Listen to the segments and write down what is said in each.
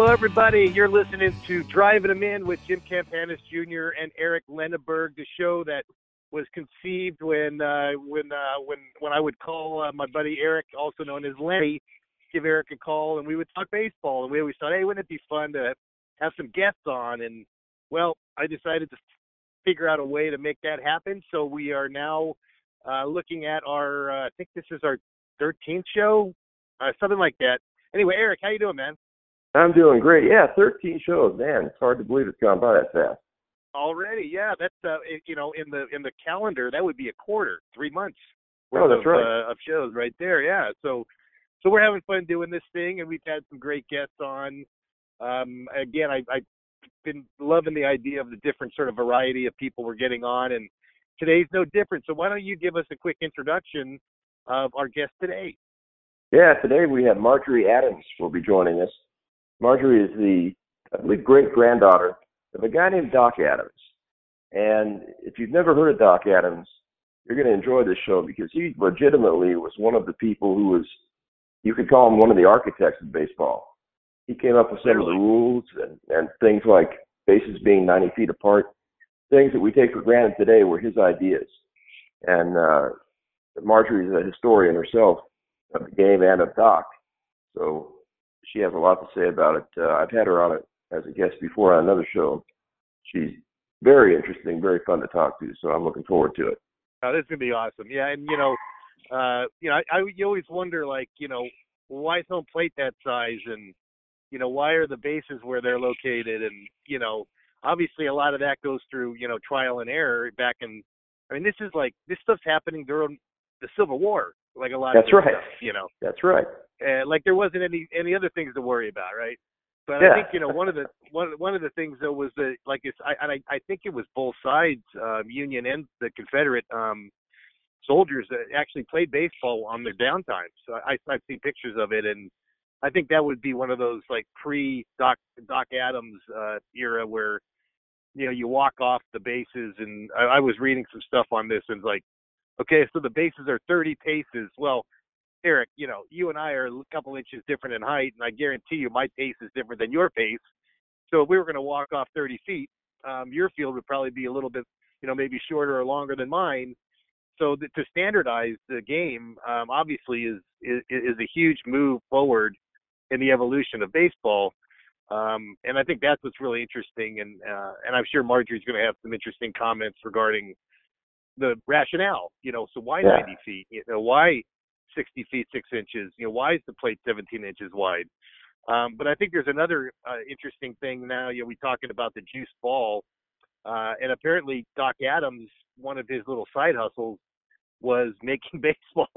Hello, everybody. You're listening to Driving Them In with Jim Campanis Jr. and Eric Lenneberg, the show that was conceived when uh, when uh, when when I would call uh, my buddy Eric, also known as Lenny, give Eric a call, and we would talk baseball. And we always thought, hey, wouldn't it be fun to have some guests on? And well, I decided to figure out a way to make that happen. So we are now uh, looking at our, uh, I think this is our 13th show, uh, something like that. Anyway, Eric, how you doing, man? I'm doing great. Yeah, 13 shows, man. It's hard to believe it's gone by that fast. Already, yeah. That's uh, you know, in the in the calendar, that would be a quarter, three months. Oh, that's of, right. Uh, of shows right there, yeah. So, so we're having fun doing this thing, and we've had some great guests on. Um, again, I, I've been loving the idea of the different sort of variety of people we're getting on, and today's no different. So, why don't you give us a quick introduction of our guest today? Yeah, today we have Marjorie Adams will be joining us. Marjorie is the, I believe, great granddaughter of a guy named Doc Adams. And if you've never heard of Doc Adams, you're going to enjoy this show because he legitimately was one of the people who was, you could call him one of the architects of baseball. He came up with some of the rules and, and things like bases being 90 feet apart. Things that we take for granted today were his ideas. And uh, Marjorie is a historian herself of the game and of Doc. So she has a lot to say about it. Uh, I've had her on it as a guest before on another show. She's very interesting, very fun to talk to. So I'm looking forward to it. Oh, this is gonna be awesome. Yeah, and you know, uh, you know, I, I you always wonder like, you know, why is home plate that size, and you know, why are the bases where they're located, and you know, obviously a lot of that goes through you know trial and error. Back in, I mean, this is like this stuff's happening during the Civil War, like a lot. That's of right. Stuff, you know, That's right. And like there wasn't any any other things to worry about, right? But Yeah. I think you know one of the one one of the things though was the like it's I and I, I think it was both sides, um, Union and the Confederate um, soldiers that actually played baseball on their downtime. So I I've seen pictures of it, and I think that would be one of those like pre Doc Doc Adams uh, era where you know you walk off the bases, and I, I was reading some stuff on this, and it's like okay, so the bases are 30 paces. Well, Eric, you know, you and I are a couple inches different in height, and I guarantee you my pace is different than your pace. So if we were going to walk off 30 feet, um, your field would probably be a little bit, you know, maybe shorter or longer than mine. So to standardize the game, um, obviously, is, is is a huge move forward in the evolution of baseball. Um, and I think that's what's really interesting, and uh, and I'm sure Marjorie's going to have some interesting comments regarding the rationale. You know, so why Yeah. 90 feet? You know, why 60 feet 6 inches? You know, why is the plate 17 inches wide? Um, but I think there's another uh, interesting thing now. You know, we talking about the juice ball, uh, and apparently Doc Adams, one of his little side hustles was making baseballs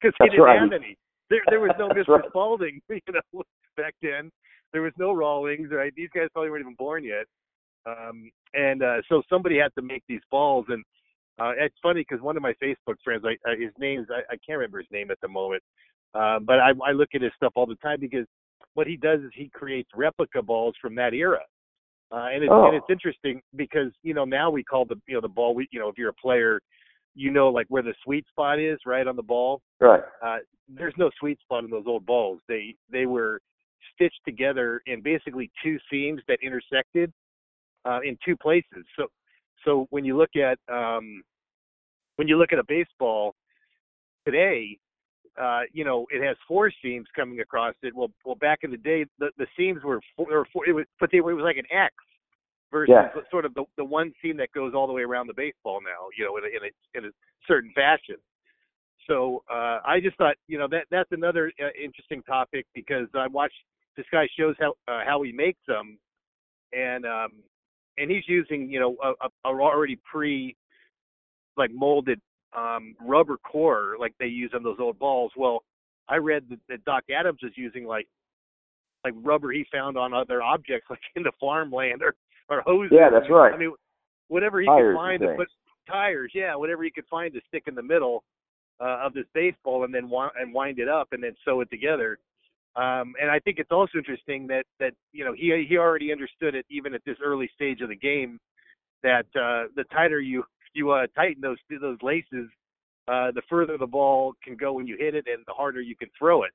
because he That's didn't right. have any. There, there was no Mr. right. Spalding, you know, back then. There was no Rawlings, right? These guys probably weren't even born yet. Um, and uh, so somebody had to make these balls, and uh, it's funny because one of my Facebook friends, I, uh, his name's I, I can't remember his name at the moment, uh, but I, I look at his stuff all the time because what he does is he creates replica balls from that era. Uh, and it's Oh. and it's interesting because you know now we call the you know the ball we you know if you're a player, you know like where the sweet spot is right on the ball. Right. Uh, there's no sweet spot in those old balls. They they were stitched together in basically two seams that intersected uh, in two places. So so when you look at um, when you look at a baseball today, uh, you know it has four seams coming across it. Well, well back in the day, the, the seams were four, or four. It was but they were it was like an X versus Yeah. sort of the the one seam that goes all the way around the baseball now. You know in a in a, in a certain fashion. So uh, I just thought, you know, that that's another uh, interesting topic because I watched this guy shows how uh, how he makes them, and um, and he's using, you know, a, a, already pre like molded um, rubber core like they use on those old balls. Well, I read that, that Doc Adams is using like like rubber he found on other objects like in the farmland or or hoses. Yeah, that's right. I mean, whatever he Tires could find to put tires, yeah, whatever he could find to stick in the middle uh, of this baseball and then wi- and wind it up and then sew it together. Um, and I think it's also interesting that that you know he he already understood it even at this early stage of the game that uh, the tighter you you uh, tighten those those laces, uh, the further the ball can go when you hit it and the harder you can throw it.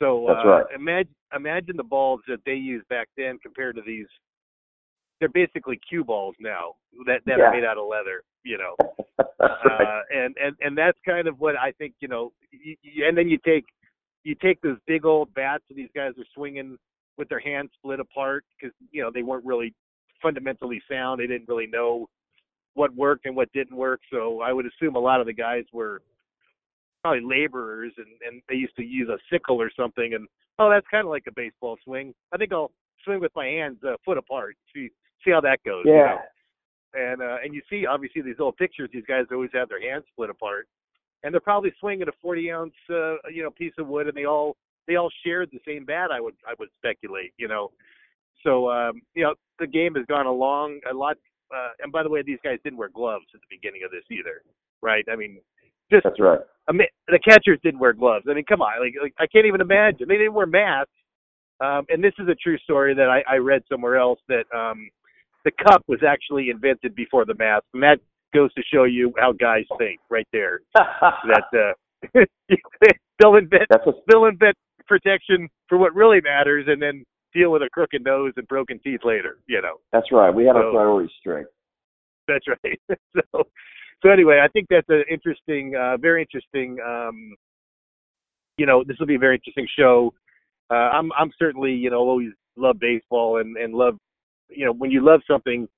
So That's uh, right. imagine imagine the balls that they used back then compared to these. They're basically cue balls now that that Yeah. are made out of leather. You know, That's right. uh, and and and that's kind of what I think. You know, you, you, and then you take you take those big old bats that these guys are swinging with their hands split apart because you know they weren't really fundamentally sound. They didn't really know what worked and what didn't work. So I would assume a lot of the guys were probably laborers and and they used to use a sickle or something. And oh, that's kind of like a baseball swing. I think I'll swing with my hands uh, foot apart. See see how that goes. you yeah. know? and uh, and you see obviously these old pictures. These guys always have their hands split apart, and they're probably swinging a 40 ounce uh, you know piece of wood, and they all they all shared the same bat. I would I would speculate, you know. So um, you know the game has gone along a lot. Uh, and by the way, these guys didn't wear gloves at the beginning of this either, right? I mean, just That's right. I mean, the catchers didn't wear gloves. I mean, come on, like, like I can't even imagine they didn't wear masks. Um, and this is a true story that I, I read somewhere else that um, the cup was actually invented before the mask, and that goes to show you how guys think right there. That uh, they'll invent That's a they'll invent protection for what really matters, and then deal with a crooked nose and broken teeth later. You know. that's right. We have So- a priority straight. That's right. so, so anyway, I think that's an interesting, uh, very interesting. Um, you know, this will be a very interesting show. Uh, I'm, I'm certainly, you know, always love baseball and and love, you know, when you love something,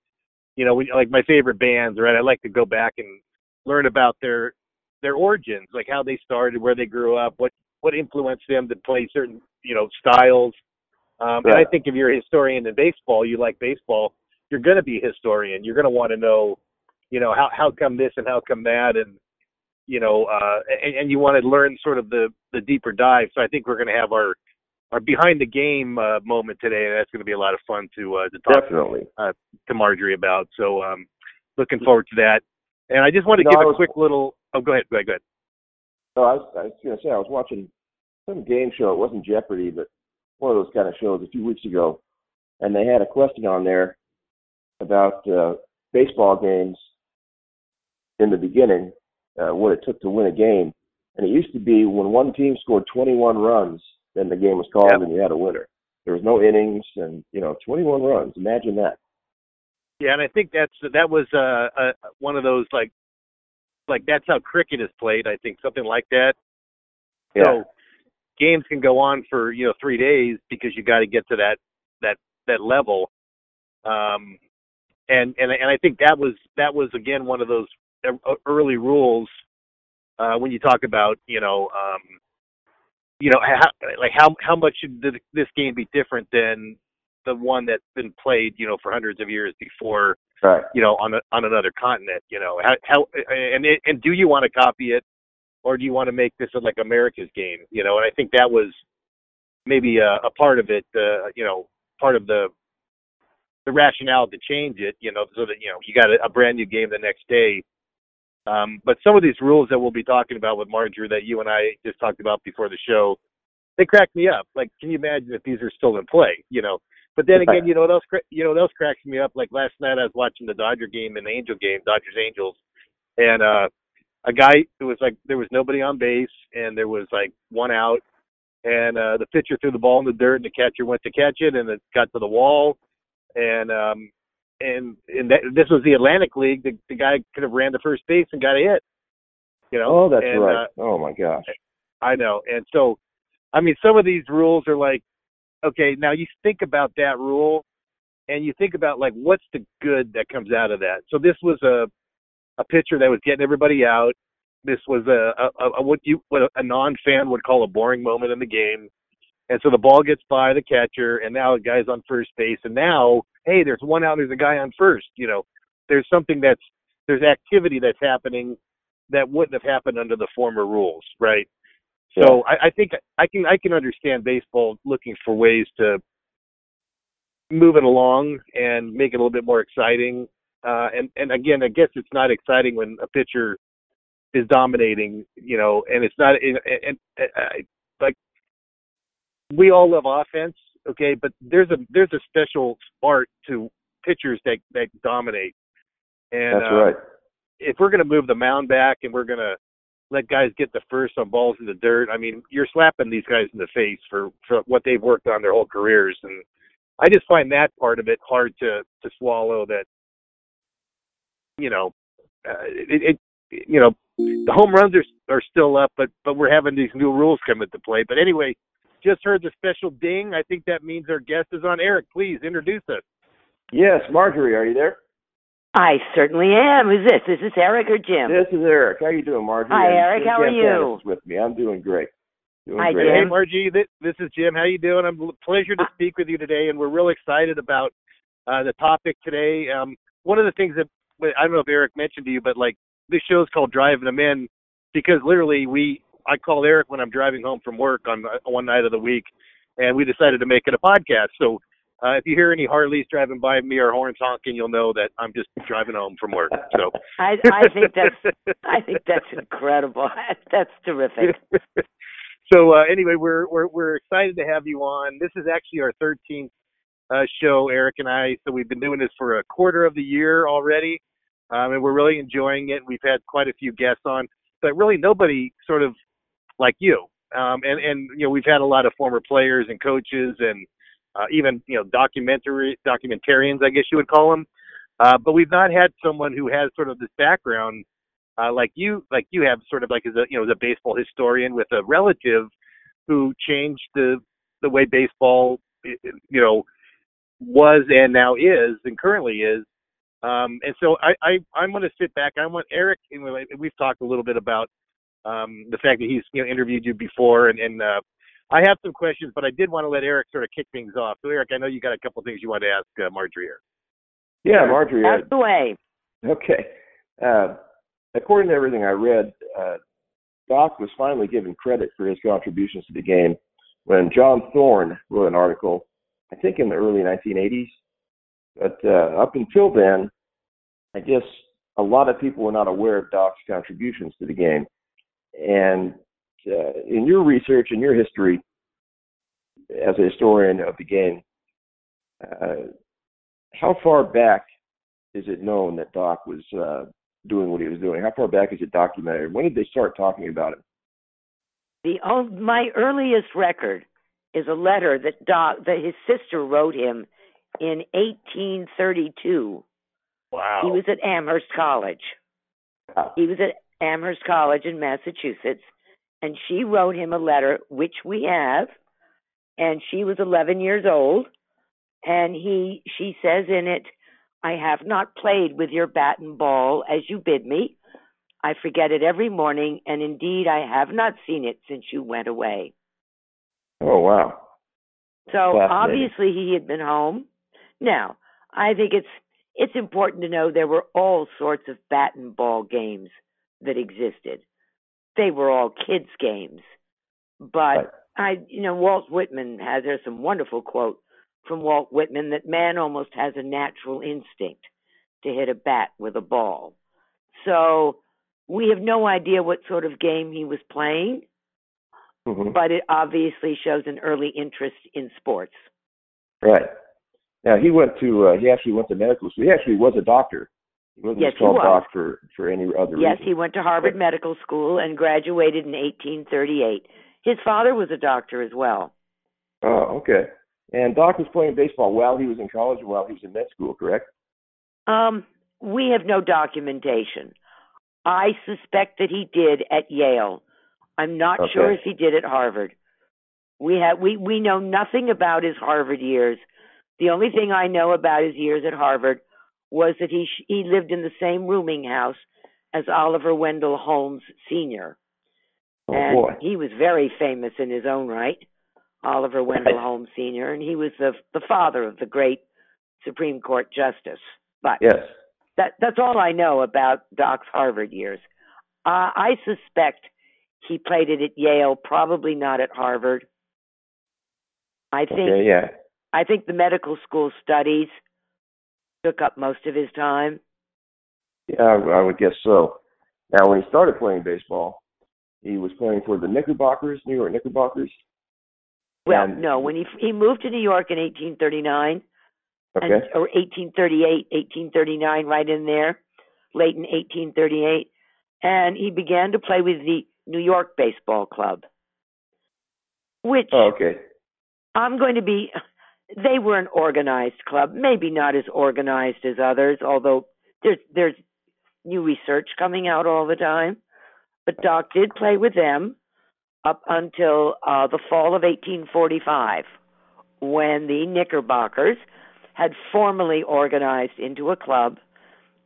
you know, when, like my favorite bands, right? I like to go back and learn about their their origins, like how they started, where they grew up, what what influenced them to play certain, you know, styles. Um, And I think if you're a historian in baseball, you like baseball, you're going to be a historian. You're going to want to know, you know, how how come this and how come that, and you know, uh, and, and you want to learn sort of the the deeper dive. So I think we're going to have our our behind the game uh, moment today. That's going to be a lot of fun to uh, to talk Definitely. to Marjorie about. So um, looking forward to that. And I just want to know, give I a was- quick little. Oh, go ahead. Go ahead. Go ahead. So I was, I was going to say I was watching some game show. It wasn't Jeopardy, but one of those kind of shows a few weeks ago, and they had a question on there about uh, baseball games in the beginning, uh, what it took to win a game. And it used to be when one team scored 21 runs, then the game was called Yep. and you had a winner. There was no innings, and you know, 21 runs. Imagine that. Yeah, and I think that's that was uh, uh one of those like like that's how cricket is played. I think something like that. Yeah. So games can go on for you know three days because you got to get to that that that level. Um, and and and I think that was that was again one of those e- early rules uh, when you talk about you know um, you know how, like how how much should this game be different than the one that's been played you know for hundreds of years before right. you know on a, on another continent you know how how and and do you want to copy it or do you want to make this like America's game you know and I think that was maybe a, a part of it uh, you know part of the the rationale to change it you know so that you know you got a, a brand new game the next day um, but some of these rules that we'll be talking about with Marjorie that you and I just talked about before the show they crack me up like can you imagine if these are still in play you know but then again, you know what else? You know what else cracks me up? Like last night, I was watching the Dodger game and the Angel game, Dodgers Angels, and uh a guy who was like there was nobody on base and there was like one out, and uh the pitcher threw the ball in the dirt and the catcher went to catch it and it got to the wall, and um and and that, this was the Atlantic League. The, the guy could have ran to first base and got a hit. You know? Oh, that's and, right. Uh, oh my gosh. I know. And so, I mean, some of these rules are like, okay, now you think about that rule and you think about like what's the good that comes out of that. So this was a a pitcher that was getting everybody out. This was a, a, a what you what a non-fan would call a boring moment in the game. And so the ball gets by the catcher, and now the guy's on first base. And now, hey, there's one out. There's a guy on first. You know, there's something that's there's activity that's happening that wouldn't have happened under the former rules, right? So I, I think I can I can understand baseball looking for ways to move it along and make it a little bit more exciting. Uh, and and again, I guess it's not exciting when a pitcher is dominating, you know, and it's not. And, and, and uh, like we all love offense, okay, but there's a there's a special art to pitchers that that dominate. And That's uh, right. if we're going to move the mound back and we're going to let guys get the first on balls in the dirt. I mean, you're slapping these guys in the face for for what they've worked on their whole careers, and I just find that part of it hard to to swallow. That you know, uh, it, it you know the home runs are are still up, but but we're having these new rules come into play. But anyway, just heard the special ding. I think that means our guest is on. Eric, please introduce us. Yes, Marjorie, are you there? I certainly am. Who's this? Is this Eric or Jim? This is Eric. How you doing, Marjorie? Hi, Eric. How are you? With me, I'm doing great. Doing Hi, great. Jim. Hey, Margie, this, this is Jim. How you doing? I'm pleasure to speak with you today, and we're real excited about uh, the topic today. Um, one of the things that I don't know if Eric mentioned to you, but like this show is called Driving Them In because literally we I call Eric when I'm driving home from work on uh, one night of the week, and we decided to make it a podcast. So uh, if you hear any Harleys driving by me or horns honking, you'll know that I'm just driving home from work. So I I think that's I think that's incredible. That's terrific. so uh, anyway, we're we're we're excited to have you on. This is actually our 13th uh, show, Eric and I. So we've been doing this for a quarter of the year already, um, and we're really enjoying it. We've had quite a few guests on, but really nobody sort of like you. Um, and and you know we've had a lot of former players and coaches and uh, even you know documentary documentarians, I guess you would call them. Uh, but we've not had someone who has sort of this background uh, like you like you have sort of like as a you know as a baseball historian with a relative who changed the the way baseball you know was and now is and currently is um and so i i i'm going to sit back i want eric and we've talked a little bit about um the fact that he's you know interviewed you before and and uh i have some questions but i did want to let eric sort of kick things off so eric i know you got a couple of things you want to ask uh, marjorie here Yeah, Marjorie. uh, That's the way. Okay. Uh, according to everything I read, uh, Doc was finally given credit for his contributions to the game when John Thorn wrote an article, I think in the early 1980s. But uh, up until then, I guess a lot of people were not aware of Doc's contributions to the game. And uh, in your research and your history as a historian of the game, uh, how far back is it known that Doc was uh, doing what he was doing? How far back is it documented? When did they start talking about it? The oh, my earliest record is a letter that Doc that his sister wrote him in 1832. wow He was at Amherst College. He was at Amherst College in Massachusetts, and she wrote him a letter, which we have. And she was 11 years old, and he she says in it, "I have not played with your bat and ball as you bid me. I forget it every morning, and indeed I have not seen it since you went away." Oh wow. So obviously he had been home. Now, I think it's it's important to know there were all sorts of bat and ball games that existed. They were all kids games. But Right. I you know Walt Whitman has there's some wonderful quote from Walt Whitman that man almost has a natural instinct to hit a bat with a ball. So we have no idea what sort of game he was playing, Mhm. but it obviously shows an early interest in sports. Right. Now he went to uh, he actually went to medical school. He actually was a doctor. He wasn't Yes, just he was. for for any other Yes, reason. he went to Harvard Medical School and graduated in 1838. His father was a doctor as well. Oh, okay. And Doc was playing baseball while he was in college and while he was in med school, correct? Um, we have no documentation. I suspect that he did at Yale. I'm not Okay. sure if he did at Harvard. We have we we know nothing about his Harvard years. The only thing I know about his years at Harvard was that he he lived in the same rooming house as Oliver Wendell Holmes Sr. Oh and boy. he was very famous in his own right, Oliver Wendell Right. Holmes Sr., and he was the the father of the great Supreme Court justice. But Yes. that that's all I know about Doc's Harvard years. Uh, I suspect he played it at Yale, probably not at Harvard. I think Okay, yeah. I think the medical school studies took up most of his time. Yeah, I, I would guess so. Now when he started playing baseball, he was playing for the Knickerbockers, New York Knickerbockers. Well, And- no, when he he moved to New York in 1839, Okay. and, or 1838, 1839, right in there, late in 1838. and he began to play with the New York Baseball Club, which Oh, okay. I'm going to be. They were an organized club, maybe not as organized as others, although there's there's new research coming out all the time. But Doc did play with them up until uh, the fall of 1845, when the Knickerbockers had formally organized into a club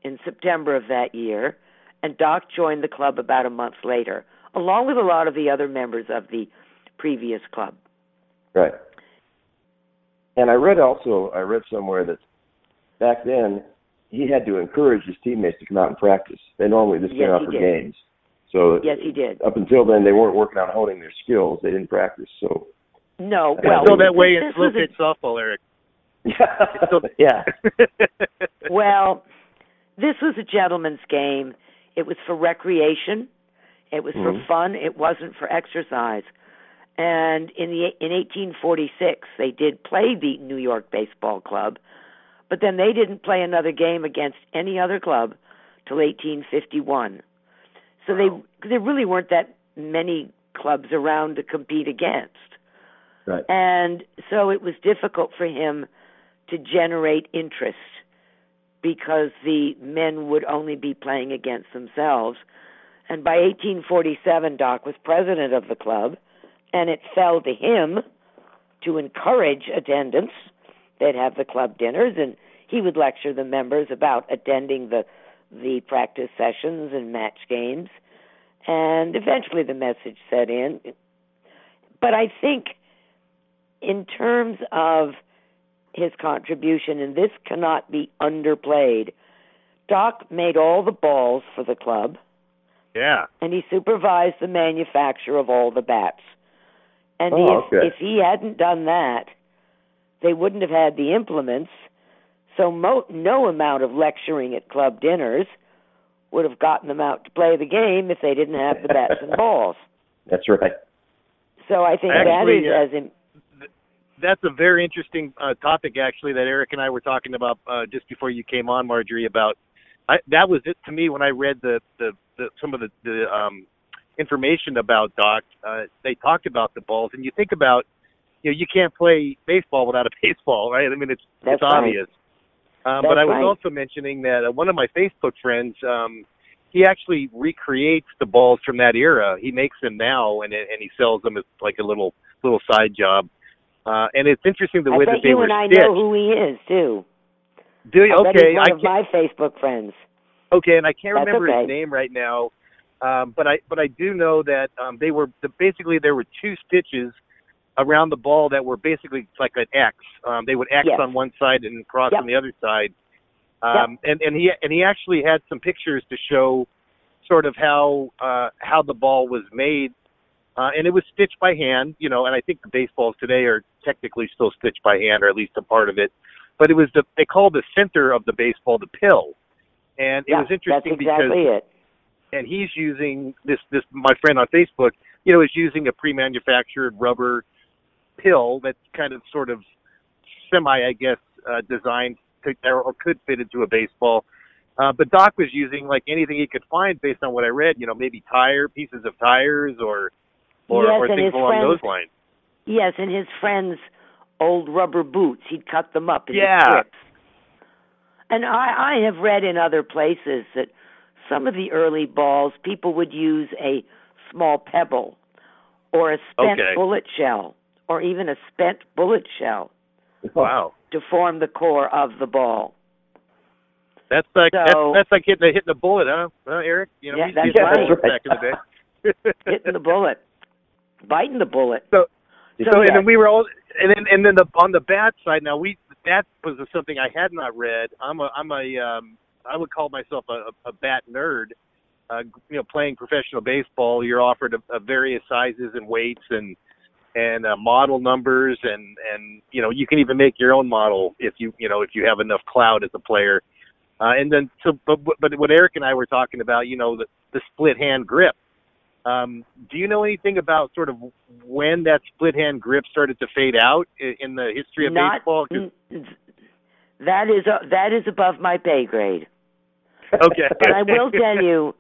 in September of that year, and Doc joined the club about a month later, along with a lot of the other members of the previous club. Right. And I read also, I read somewhere that back then he had to encourage his teammates to come out and practice. They normally just Yes, came out for did. games. So Yes, he did. up until then, they weren't working on honing their skills. They didn't practice. So No, Yeah, well, Still that way this in slow was a- pitch softball, Eric. yeah, Well, this was a gentleman's game. It was for recreation. It was for Mhm. fun. It wasn't for exercise. And in the in 1846, they did play the New York Baseball Club, but then they didn't play another game against any other club till 1851. So they there really weren't that many clubs around to compete against. right. And so it was difficult for him to generate interest because the men would only be playing against themselves. And by 1847, Doc was president of the club, and it fell to him to encourage attendance. They'd have the club dinners, and he would lecture the members about attending the the practice sessions and match games. And eventually, the message set in. But I think in terms of his contribution, and this cannot be underplayed, Doc made all the balls for the club, yeah. and he supervised the manufacture of all the bats. And Oh, if, okay. if he hadn't done that, they wouldn't have had the implements. So mo- no amount of lecturing at club dinners would have gotten them out to play the game if they didn't have the bats and balls. That's right. So I think Actually, that is uh, as in, That's a very interesting uh, topic, actually, that Eric and I were talking about uh, just before you came on, Marjorie. About I, that was it to me when I read the the, the some of the the um, information about Doc. Uh, they talked about the balls, and you think about, you know, you can't play baseball without a baseball, right? I mean, it's That's it's right. obvious. Um, but I was right. also mentioning that uh, one of my Facebook friends, um, he actually recreates the balls from that era. He makes them now, and and he sells them as like a little little side job. Uh, and it's interesting the I way bet that they you were and I stitched. know who he is too. Do you? I bet Okay, he's one I of my Facebook friends. okay, and I can't That's remember okay. his name right now. Um, but I but I do know that um, they were the, basically there were two stitches around the ball that were basically like an X. Um, they would X Yes. on one side and cross Yep. on the other side. Um, and and he and he actually had some pictures to show sort of how uh, how the ball was made. Uh, and it was stitched by hand, you know, and I think the baseballs today are technically still stitched by hand, or at least a part of it. But it was the they called the center of the baseball the pill, and it yeah, was interesting that's exactly because it. And he's using this this my friend on Facebook, you know, is using a pre-manufactured rubber pill that's kind of sort of semi, I guess, uh, designed to or, could fit into a baseball. Uh, but Doc was using like anything he could find based on what I read, you know, maybe tire pieces of tires or or, Yes, or things along friends- those lines. Yes, and his friends' old rubber boots. He'd cut them up into Yeah. strips. And I, I have read in other places that some of the early balls people would use a small pebble or a spent Okay. bullet shell or even a spent bullet shell Wow, to form the core of the ball. that's like that's, So- that's like hitting a hitting a bullet, huh, huh Eric? You know, Yeah, that's right. back in the day. Hitting the bullet. Biting the bullet. So, So, so and then we were all, and then and then the on the bat side. Now we that was something I had not read. I'm a I'm a um I would call myself a, a bat nerd. Uh, you know, playing professional baseball, you're offered a, a various sizes and weights and and uh, model numbers and and you know you can even make your own model if you you know if you have enough clout as a player. Uh, and then so but but what Eric and I were talking about, you know, the, the split hand grip. Um, do you know anything about sort of when that split hand grip started to fade out in the history of Not, baseball? That is uh, that is above my pay grade. okay, But I will tell you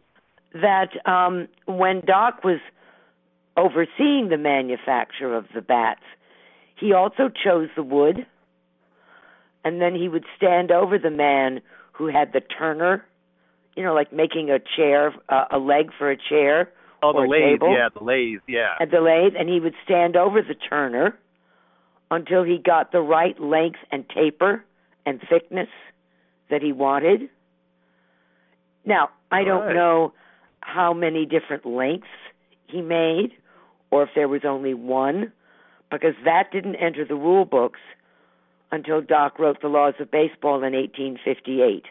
that um, when Doc was overseeing the manufacture of the bats, he also chose the wood, and then he would stand over the man who had the turner, you know, like making a chair, uh, a leg for a chair. Oh, the lathe, table. yeah, the lathe, yeah. at the lathe, and he would stand over the turner until he got the right length and taper and thickness that he wanted. Now, I don't Right. know how many different lengths he made or if there was only one because that didn't enter the rule books until Doc wrote the laws of baseball in 1858.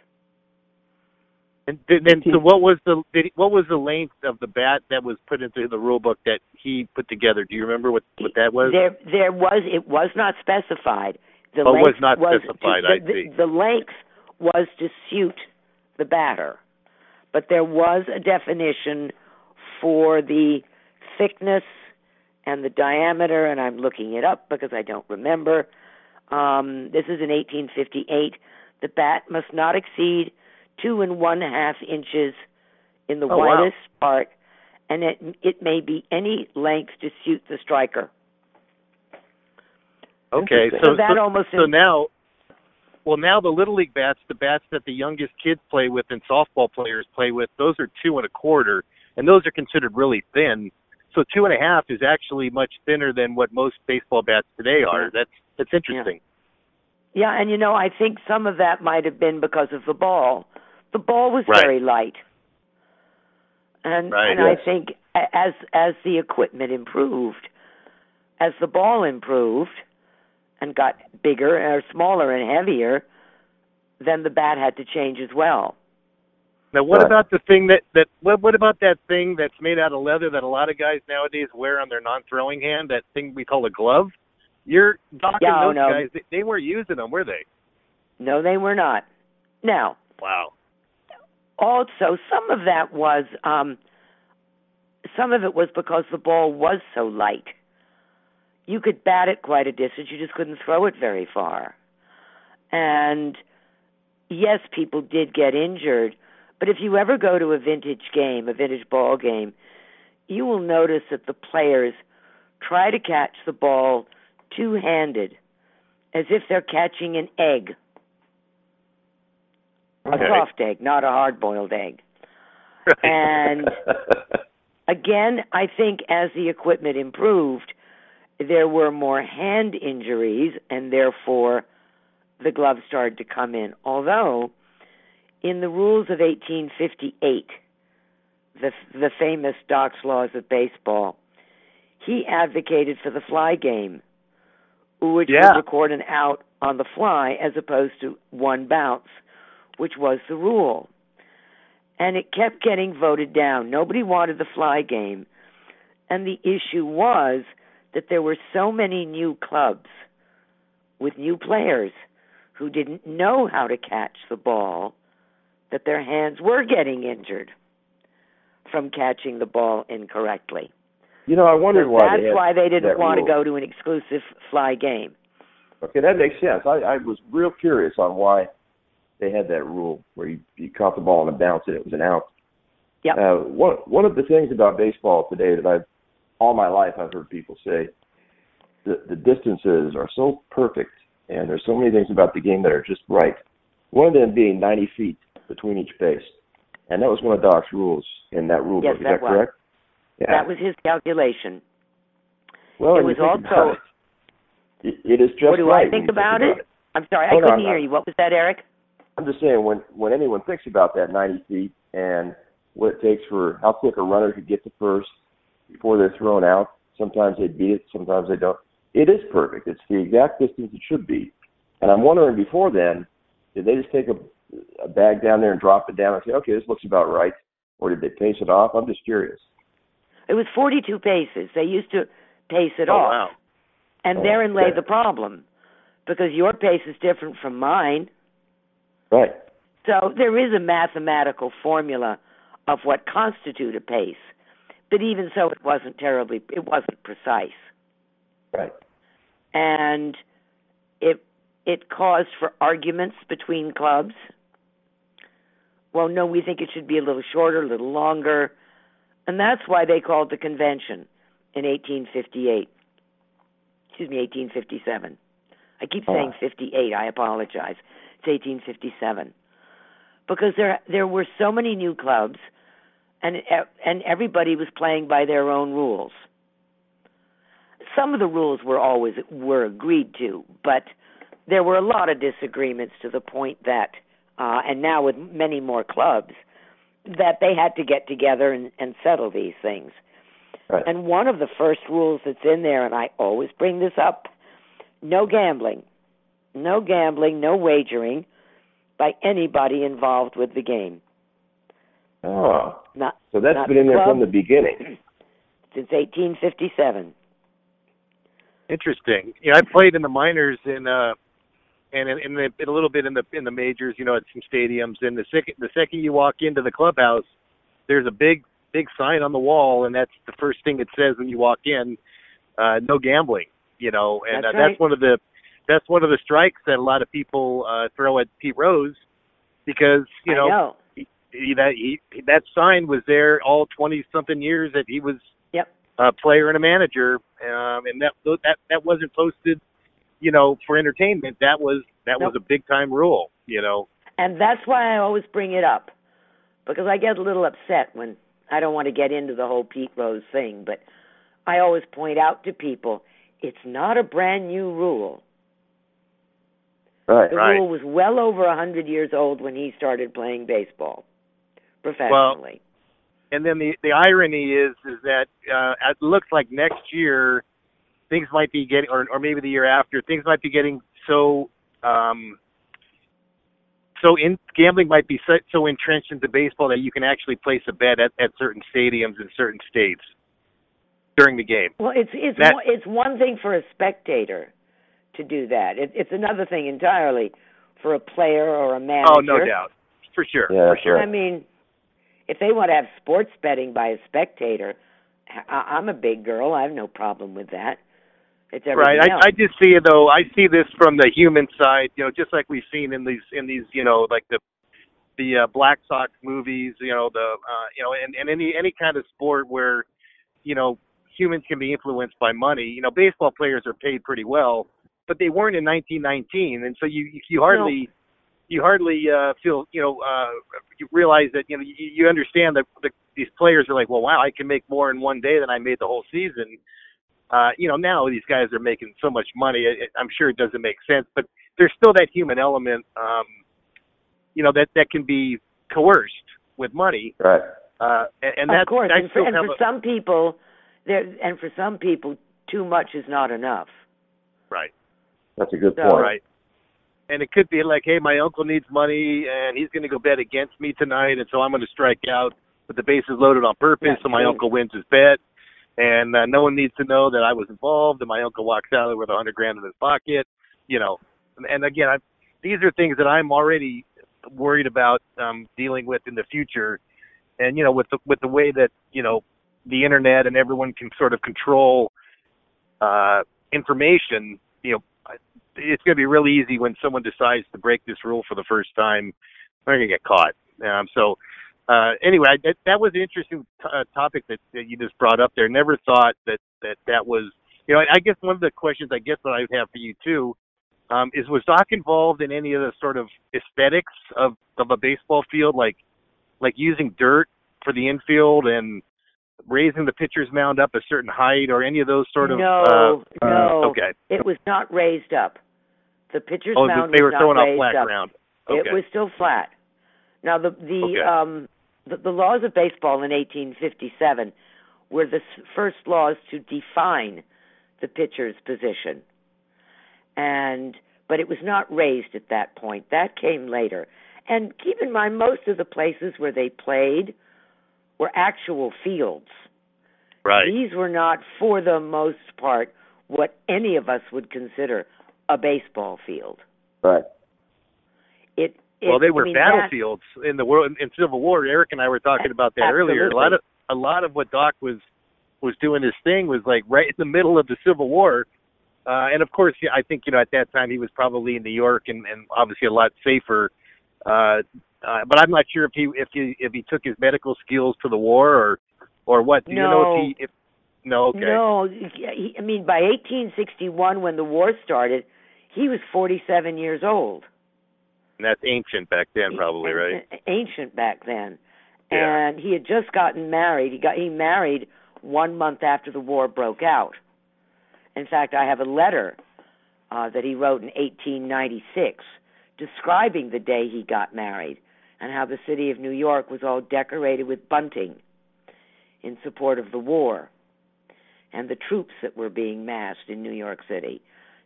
And then, then so what was the did he, what was the length of the bat that was put into the rule book that he put together? Do you remember what what that was? There, there was. It was not specified. The Oh, was length not was specified, The, I the, see. the length was to suit the batter, but there was a definition for the thickness and the diameter, and I'm looking it up because I don't remember. Um, this is in 1858. The bat must not exceed two and one half inches in the Oh, wow. widest part, and it it may be any length to suit the striker. Okay, so So that so, almost so now, well, now the little league bats, the bats that the youngest kids play with and softball players play with, those are two and a quarter, and those are considered really thin. So two and a half is actually much thinner than what most baseball bats today are. That's that's interesting. Yeah, and you know, I think some of that might have been because of the ball. The ball was Right. very light, and Right, and yes. I think as as the equipment improved, as the ball improved and got bigger or smaller and heavier, then the bat had to change as well. Now, what Right. about the thing that that what what about that thing that's made out of leather that a lot of guys nowadays wear on their non-throwing hand? That thing we call a glove. You're Doc Yeah, oh, those no. guys. They, they weren't using them, were they? No, they were not. Now, Wow. also some of that was um some of it was because the ball was so light you could bat it quite a distance. You just couldn't throw it very far. And yes people did get injured but if you ever go to a vintage game a vintage ball game you will notice that the players try to catch the ball two handed as if they're catching an egg. A soft egg not a hard boiled egg And- again, I think as the equipment improved, there were more hand injuries, and therefore the gloves started to come in. Although, in the rules of 1858, the the famous Doc's laws of baseball, he advocated for the fly game, which Yeah. would record an out on the fly as opposed to one bounce, which was the rule and it kept getting voted down. Nobody wanted the fly game. And the issue was that there were so many new clubs with new players who didn't know how to catch the ball that their hands were getting injured from catching the ball incorrectly. you know, I wondered why That's they why they didn't want to go to an exclusive fly game. Okay, that makes sense. I, I was real curious on why they had that rule where you, you caught the ball and bounced it, it was an out. Yep. Uh, one one of the things about baseball today that I've all my life I've heard people say the the distances are so perfect and there's so many things about the game that are just right. One of them being 90 feet between each base, and that was one of Doc's rules in that rule Yes, book. Is that that, was. correct? Yeah. That was his calculation. well, it was also- about it, it is just what do right I when think you about it? I'm sorry, I Hold on, couldn't uh, hear I'm- you. What was that, Eric? I'm just saying when when anyone thinks about that 90 feet and what it takes for how quick a runner could get to first before they're thrown out. Sometimes they beat it, sometimes they don't. It is perfect. It's the exact distance it should be. And I'm wondering before then, did they just take a, a bag down there and drop it down and say, okay, this looks about right, or did they pace it off? I'm just curious. It was 42 paces. They used to pace it oh off. wow. And Oh, therein lay okay. the problem because your pace is different from mine. Right. So there is a mathematical formula of what constitutes a pace. But even so it wasn't terribly it wasn't precise. Right. And it it caused for arguments between clubs well, no, we think it should be a little shorter, a little longer. And that's why they called the convention in 1858. Excuse me, 1857. I keep saying 58. I apologize. It's 1857 because there there were so many new clubs, and and everybody was playing by their own rules. Some of the rules were always were agreed to, but there were a lot of disagreements to the point that, uh, and now with many more clubs, that they had to get together and, and settle these things. Right. And one of the first rules that's in there, and I always bring this up no gambling. No gambling, no wagering by anybody involved with the game. Oh. Not, so that's not been in there club. from the beginning. Since 1857. Interesting. You know, I played in the minors in uh and in, in the in a little bit in the in the majors, you know, at some stadiums. And the second the second you walk into the clubhouse, there's a big big sign on the wall, and that's the first thing it says when you walk in: uh, no gambling. You know, and That's uh, right. that's one of the that's one of the strikes that a lot of people uh, throw at Pete Rose because you know, know. He, that he that sign was there all twenty something years that he was Yep. a player and a manager, um, and that that that wasn't posted, you know, for entertainment. That was that was a big time rule, you know. And that's why I always bring it up because I get a little upset when I don't want to get into the whole Pete Rose thing, but I always point out to people it's not a brand new rule. Right. The Right. rule was well over a hundred years old when he started playing baseball professionally. And then the the irony is is that uh, it looks like next year things might be getting, or or maybe the year after, things might be getting so. um so in gambling might be so, so entrenched into baseball that you can actually place a bet at, at certain stadiums in certain states during the game. Well, it's it's That- one, it's one thing for a spectator to do that. It, it's another thing entirely for a player or a manager. Oh, no doubt, for sure, Yeah, for sure. I mean, if they want to have sports betting by a spectator, I, I'm a big girl. I have no problem with that. It's Right. else. I, I just see it though. I see this from the human side. You know, just like we've seen in these in these you know like the the uh, Black Sox movies. You know the uh, you know and, and any any kind of sport where you know humans can be influenced by money. You know, baseball players are paid pretty well, but they weren't in 1919, and so you you hardly. You hardly uh, feel, you know, uh, you realize that you know you, you understand that the, these players are like, well, wow, I can make more in one day than I made the whole season uh, you know, now these guys are making so much money. It, I'm sure it doesn't make sense, but there's still that human element, um, you know, that that can be coerced with money, Right. uh, and, and of course, and for, and for a, some people, there and for some people, too much is not enough. right, That's a good So- point. right. And it could be like, hey, my uncle needs money, and he's going to go bet against me tonight, and so I'm going to strike out with the bases loaded on purpose, Yeah, so my uncle wins his bet. And uh, no one needs to know that I was involved, and my uncle walks out with a hundred grand in his pocket, you know. And, and again, I, these are things that I'm already worried about um, dealing with in the future. And you know, with the with the way that you know the internet and everyone can sort of control uh, information, you know, it's going to be really easy when someone decides to break this rule for the first time. They're going to get caught. Um, so uh, anyway, I, that, that was an interesting t- uh, topic that, that you just brought up there. Never thought that that that was. You know, I guess one of the questions I guess that I would have for you too um, is was Doc involved in any of the sort of aesthetics of of a baseball field, like like using dirt for the infield and raising the pitcher's mound up a certain height or any of those sort of no, uh, no, okay it was not raised up. The pitcher's oh mound they were throwing raised flat up. ground okay It was still flat. Now the the Okay. um the, the laws of baseball in 1857 were the first laws to define the pitcher's position. And but it was not raised at that point. That came later. And keep in mind most of the places where they played were actual fields. right These were not for the most part what any of us would consider a baseball field. Right. It, it well they I were mean, that- battlefields in the world in Civil War Eric and I were talking about that earlier a lot of a lot of what Doc was was doing his thing was like right in the middle of the Civil War uh and of course yeah, I think you know at that time he was probably in New York and and obviously a lot safer uh uh, but I'm not sure if he if he if he took his medical skills to the war or or what. Do no. you know if he if no okay No, he, I mean by 1861 when the war started, he was 47 years old. And that's ancient back then, probably, right? Ancient back then. Yeah. And he had just gotten married. He got he married one month after the war broke out. In fact, I have a letter uh, that he wrote in 1896 describing the day he got married and how the city of New York was all decorated with bunting in support of the war and the troops that were being massed in New York City.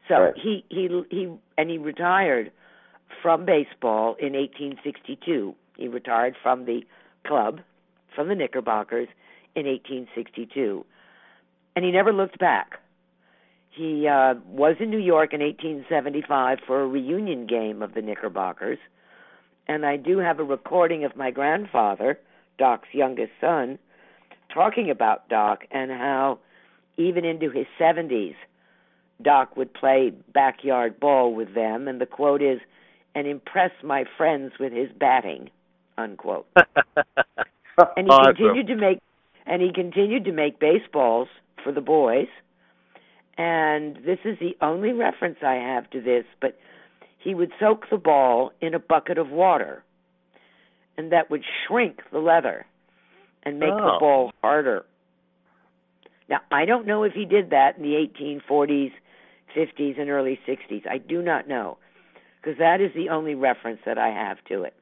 So Right. he he he and he retired from baseball in 1862. He retired from the club, from the Knickerbockers in 1862. And he never looked back. He uh, was in New York in 1875 for a reunion game of the Knickerbockers. And I do have a recording of my grandfather, Doc's youngest son, talking about Doc and how even into his 70s, Doc would play backyard ball with them. And the quote is, and impress my friends with his batting, unquote. And he Awesome. continued to make and he continued to make baseballs for the boys. And this is the only reference I have to this, but he would soak the ball in a bucket of water. And that would shrink the leather and make the Oh. ball harder. Now, I don't know if he did that in the 1840s, 50s, and early 60s. I do not know, because that is the only reference that I have to it.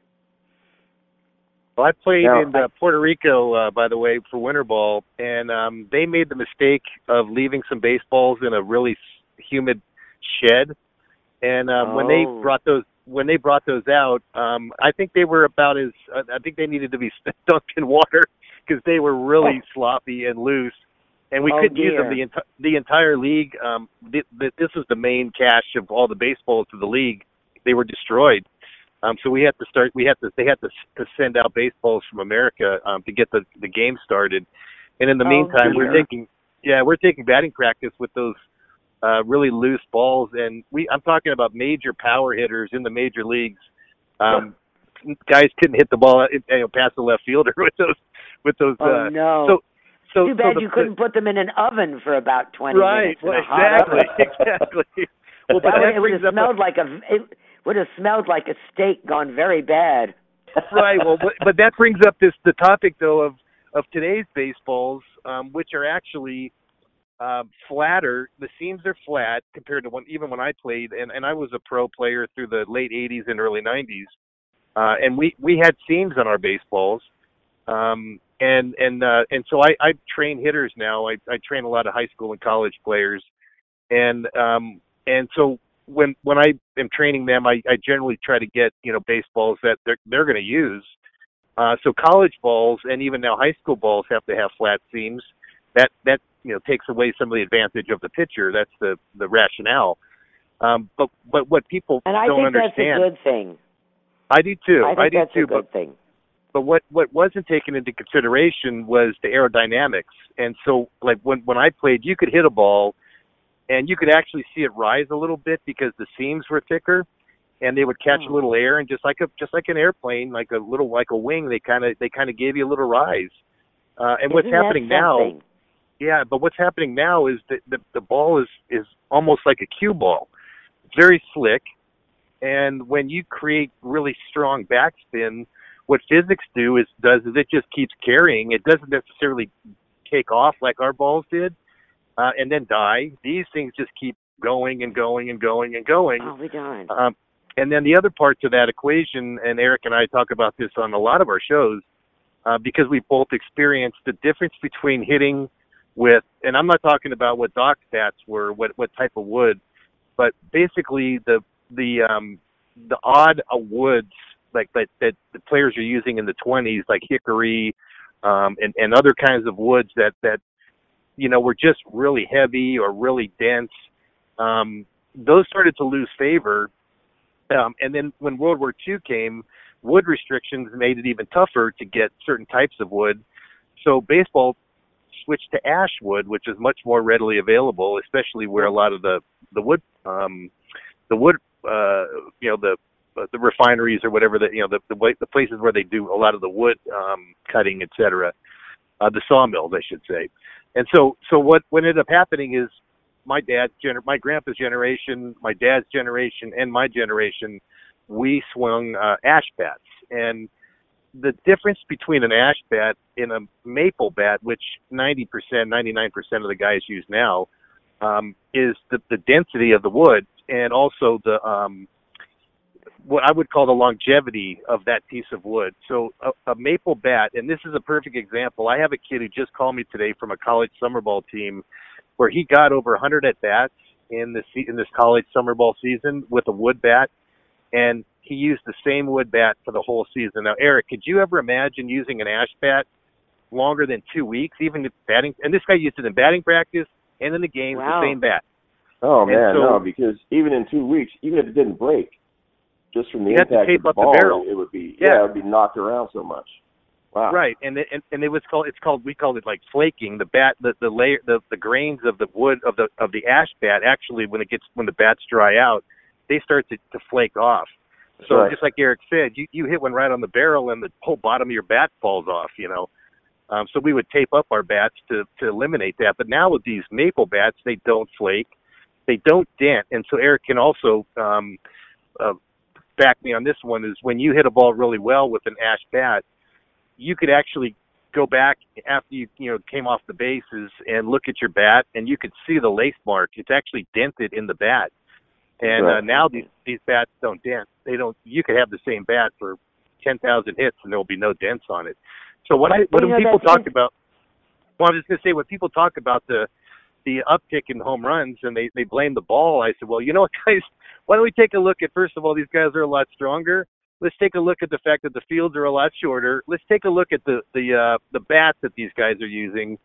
Well, I played Now, in uh, Puerto Rico, uh, by the way, for winter ball, and um, they made the mistake of leaving some baseballs in a really humid shed. And um, when they Oh. brought those when they brought those out, um, I think they were about as I think they needed to be dunked in water because they were really Oh. sloppy and loose, and we Oh, couldn't use them dear. the enti- the entire league. Um, th- th- this was the main cache of all the baseballs of the league. They were destroyed. Um, so we had to start. We had to. They had to to send out baseballs from America um, to get the the game started. And in the Oh, meantime, we're taking yeah we're taking batting practice with those uh, really loose balls. And we I'm talking about major power hitters in the major leagues. Um, guys couldn't hit the ball you know, past the left fielder with those with those. Oh uh, no! So so Too bad so the, you couldn't put them in an oven for about twenty right. minutes. in Well, exactly. exactly. Well, but that that it would brings have up a- smelled like a it would have smelled like a steak gone very bad. right. Well, but, but that brings up this the topic though of of today's baseballs, um, which are actually um, flatter. The seams are flat compared to when even when I played, and and I was a pro player through the late '80s and early '90s, uh, and we we had seams on our baseballs. Um, and and uh, and so I, I train hitters now. I, I train a lot of high school and college players, and um, and so when when I am training them, I, I generally try to get you know baseballs that they're they're going to use. Uh, so college balls and even now high school balls have to have flat seams. That that you know takes away some of the advantage of the pitcher. That's the the rationale. Um, but but what people And I don't think that's a good thing. I do too. I think do that's too. a but good thing. but what what wasn't taken into consideration was the aerodynamics. And so like when when I played, you could hit a ball and you could actually see it rise a little bit because the seams were thicker and they would catch Hmm. a little air and just like a just like an airplane, like a little like a wing, they kind of they kind of gave you a little rise. Uh, and what's Isn't that happening now? Yeah, but what's happening now is that the, the ball is is almost like a cue ball. It's very slick, and when you create really strong backspin, what physics do is does is it just keeps carrying. It doesn't necessarily take off like our balls did, uh, and then die. These things just keep going and going and going and going. Oh, we. Um, and then the other part to that equation, and Eric and I talk about this on a lot of our shows, uh, because we both experienced the difference between hitting with, and I'm not talking about what Doc's bats were, what what type of wood, but basically the the um, the odd woods like that that the players are using in the 20s, like hickory, um, and and other kinds of woods that that you know were just really heavy or really dense. Um, those started to lose favor um, and then when World War II came, wood restrictions made it even tougher to get certain types of wood. So baseball switched to ash wood, which is much more readily available, especially where a lot of the the wood um, the wood uh, you know the the refineries or whatever the you know the the, the places where they do a lot of the wood um, cutting, etc. Uh, the sawmills, I should say. And so so what what ended up happening is my dad's gener- my grandpa's generation, my dad's generation, and my generation, we swung uh, ash bats. And the difference between an ash bat and a maple bat, which 90%, 99% of the guys use now, um, is the, the density of the wood and also the um, what I would call the longevity of that piece of wood. So a, a maple bat, and this is a perfect example. I have a kid who just called me today from a college summer ball team where he got over 100 at bats in this in this college summer ball season with a wood bat, and he used the same wood bat for the whole season. Now, Eric, could you ever imagine using an ash bat longer than two weeks, even batting? And this guy used it in batting practice and in the game wow. the same bat. Oh man, so, no, because even in two weeks, even if it didn't break, just from the impact to tape of the up ball, the barrel. it would be yeah. yeah, it would be knocked around so much. Wow. Right, and it, and, and it was called it's called we called it like flaking. The bat the the layer the the grains of the wood of the of the ash bat actually when it gets when the bats dry out, they start to to flake off. So right. just like Eric said, you you hit one right on the barrel and the whole bottom of your bat falls off. You know, um, so we would tape up our bats to to eliminate that. But now with these maple bats, they don't flake, they don't dent, and so Eric can also um, uh, back me on this one. Is when you hit a ball really well with an ash bat you could actually go back after you you know came off the bases and look at your bat and you could see the lace mark it's actually dented in the bat and right. uh, now these these bats don't dent they don't you could have the same bat for 10,000 hits and there'll be no dents on it so what i when you know, people talk about well i'm just going to say when people talk about the the uptick in home runs and they they blame the ball i said well you know what guys why don't we take a look at first of all these guys are a lot stronger let's take a look at the fact that the fields are a lot shorter. Let's take a look at the the uh, the bats that these guys are using,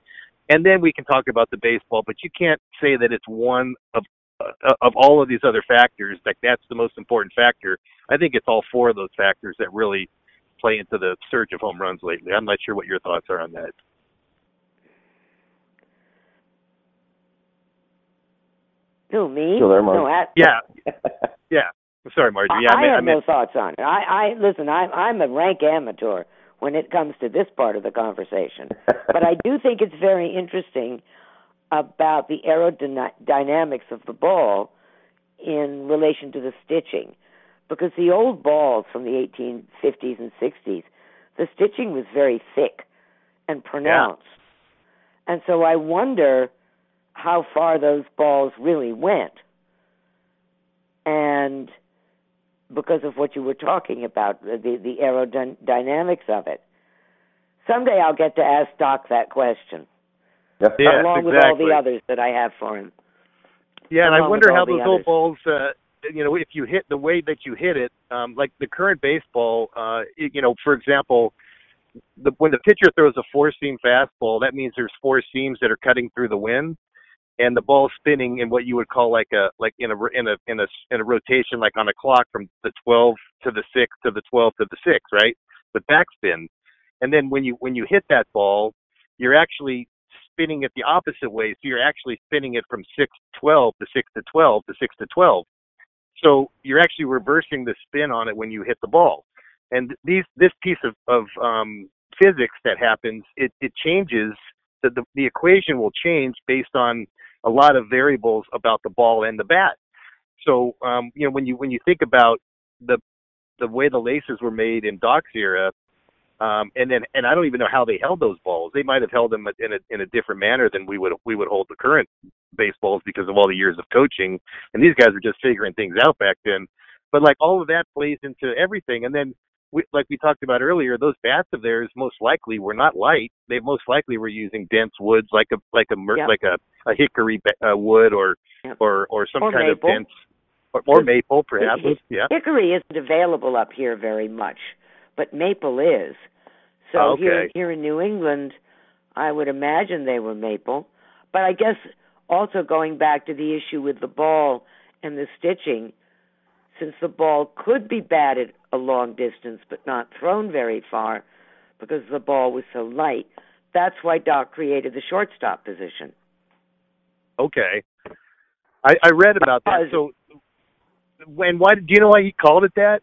and then we can talk about the baseball. But you can't say that it's one of Uh, of all of these other factors. Like that's the most important factor. I think it's all four of those factors that really play into the surge of home runs lately. I'm not sure what your thoughts are on that. Who me? Still there, Mark? No, I, Yeah, yeah. I'm sorry, Marjorie. Yeah, I, I, mean, have I mean, no thoughts on it. I, I listen. I'm I'm a rank amateur when it comes to this part of the conversation, but I do think it's very interesting about the aerodynamics of the ball in relation to the stitching, because the old balls from the 1850s and 60s, the stitching was very thick and pronounced, and so I wonder how far those balls really went, and because of what you were talking about, the the aerodynamics of it. Someday I'll get to ask Doc that question, Yeah. Yeah. along with all the others that I have for him. Yeah, and I wonder how the those old balls, uh, you know, if you hit the way that you hit it, um, like the current baseball, uh, y- you know, for example, the, when the pitcher throws a four seam fastball, that means there's four seams that are cutting through the wind, and the ball's spinning in what you would call like a like in a in a in a in a rotation, like on a clock from the 12 to the 6 to the 12 to the 6, right? With backspin, and then when you when you hit that ball, you're actually spinning it the opposite way. So you're actually spinning it from 6 to 12 to 6 to 12 to 6 to 12. So you're actually reversing the spin on it when you hit the ball. And these this piece of, of um, physics that happens, it, it changes the, the the equation will change based on a lot of variables about the ball and the bat. So um, you know when you when you think about the the way the laces were made in Doc's era, um, and then and I don't even know how they held those balls. They might have held them in a in a different manner than we would we would hold the current baseballs because of all the years of coaching. And these guys were just figuring things out back then. But like all of that plays into everything. And then we, like we talked about earlier, those bats of theirs most likely were not light. They most likely were using dense woods like a like a mer- Yep. like a a hickory ba- uh, wood or Yep. or or some Or kind maple. of dense or, or maple perhaps. Yeah. Hickory isn't available up here very much, but maple is. So Oh, here okay. here in New England, I would imagine they were maple. But I guess also going back to the issue with the ball and the stitching, since the ball could be batted a long distance but not thrown very far because the ball was so light, that's why Doc created the shortstop position. Okay. I, I read about that. So when why do you know why he called it that?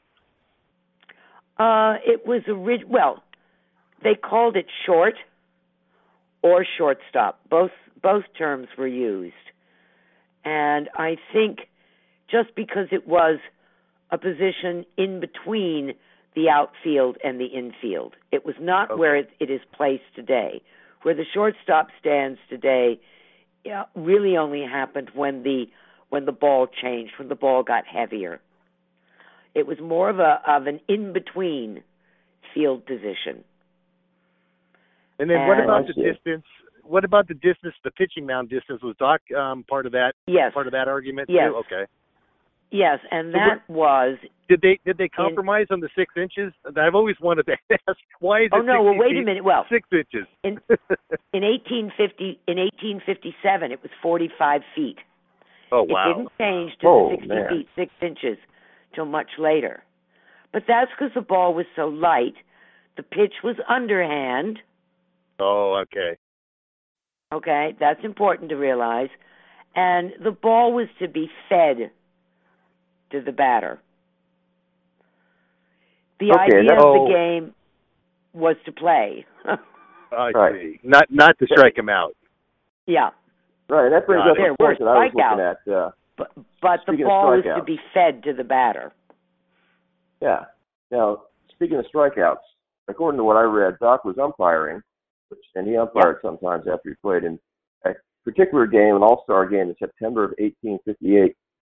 Uh, it was orig- well, they called it short or shortstop. Both both terms were used, and I think just because it was a position in between the outfield and the infield, it was not Okay. where it, it is placed today. Where the shortstop stands today, yeah, really only happened when the when the ball changed, when the ball got heavier. It was more of a of an in between field position. And then what about the distance? What about the distance, the pitching mound distance? Was Doc um, part of that? Yes. Part of that argument Yes. too. Okay. Yes, and So that was Did they did they compromise on the six inches? I've always wanted to ask why is Oh it no, well wait a minute. Well, six inches? in in 1850 in 1857 it was 45 feet. oh wow! It didn't change to Oh, 60 man. feet 6 inches till much later. But that's because the ball was so light. The pitch was underhand. Oh okay. Okay, that's important to realize. And the ball was to be fed to the batter. The Okay, idea that- of the game was to play. I Right. see. Not not to strike him out. yeah, Right. That brings Got up it. a There point that I was looking strikeouts. at. Uh, but but the Speaking of ball is to be fed to the batter. yeah. Now, speaking of strikeouts, according to what I read, Doc was umpiring, which, and he umpired sometimes after he played in a particular game, an All-Star game in September of 1858.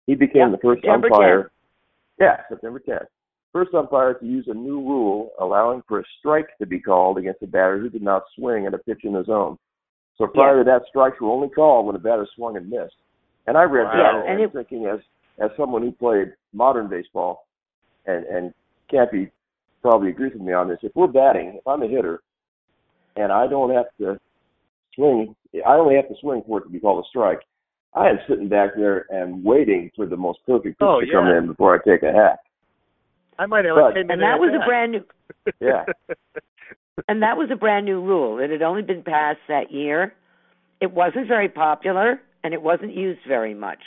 He became the first September umpire. 10th. Yeah, September 10th. First umpire to use a new rule allowing for a strike to be called against a batter who did not swing at a pitch in the zone. So prior to that, strikes were only called when a batter swung and missed. And I read Wow. that and, and it- thinking as as someone who played modern baseball, and and Cappy probably agrees with me on this. If we're batting, if I'm a hitter, and I don't have to swing, I only have to swing for it to be called a strike. I am sitting back there and waiting for the most perfect pitch Oh, to come in before I take a hack. I might have But- like And that was at a brand new Yeah. and that was a brand new rule. It had only been passed that year. It wasn't very popular and it wasn't used very much.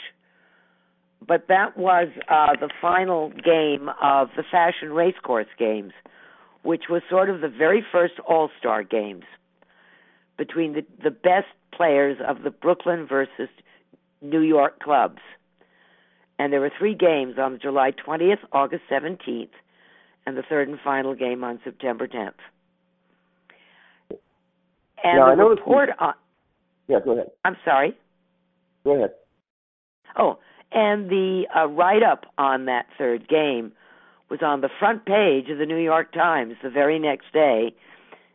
But that was uh, the final game of the Fashion Racecourse Games, which was sort of the very first All Star games between the, the best players of the Brooklyn versus New York clubs. And there were three games on July 20th, August 17th, and the third and final game on September 10th. And Now, the report on, Yeah, go ahead. I'm sorry. Go ahead. Oh, and the uh, write up on that third game was on the front page of the New York Times the very next day.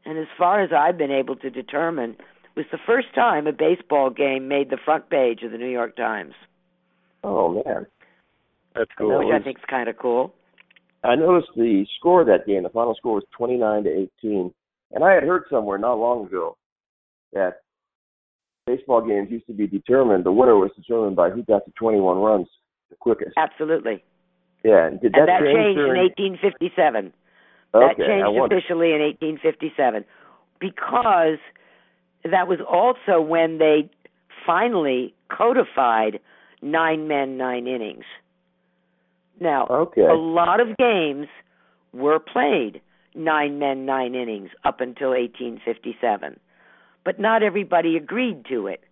And as far as I've been able to determine, it was the first time a baseball game made the front page of the New York Times, Oh man. That's cool. which I think is kind of cool. I noticed the score of that game. The final score was 29 to 18, and I had heard somewhere not long ago that baseball games used to be determined. The winner was determined by who got to 21 runs the quickest. Absolutely. Yeah, and did and that, that change changed in 1857. that okay, I changed officially in 1857 because that was also when they finally codified nine men, nine innings. Now, Okay. a lot of games were played nine men, nine innings up until 1857, but not everybody agreed to it.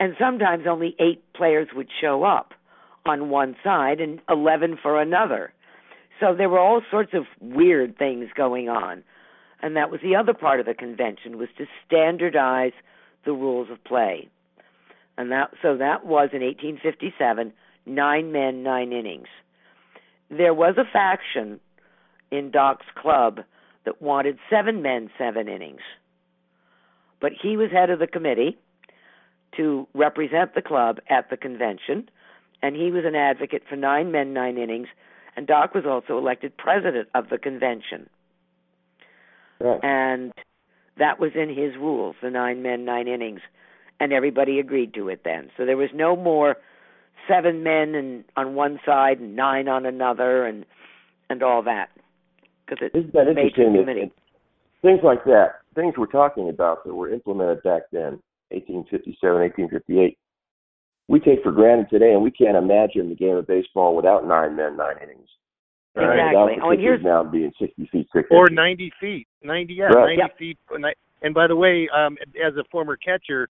And sometimes only eight players would show up on one side and 11 for another. So there were all sorts of weird things going on. And that was the other part of the convention was to standardize the rules of play. And that so that was in 1857, nine men, nine innings. There was a faction in Doc's club that wanted seven men, seven innings. But he was head of the committee to represent the club at the convention, and he was an advocate for nine men, nine innings, and Doc was also elected president of the convention. Right. And that was in his rules, the nine men, nine innings, and everybody agreed to it then. So there was no more seven men and on one side and nine on another and and all that because it Isn't that made the interesting? that- committee. things like that, things we're talking about that were implemented back then, 1857, 1858, we take for granted today, and we can't imagine the game of baseball without nine men, nine innings. Right. Exactly. The Oh, and here's- pitcher's mound being 60 feet, 6 or 90 feet. 90, yeah, Right. 90 Yep. feet. And, and by the way, um, as a former catcher,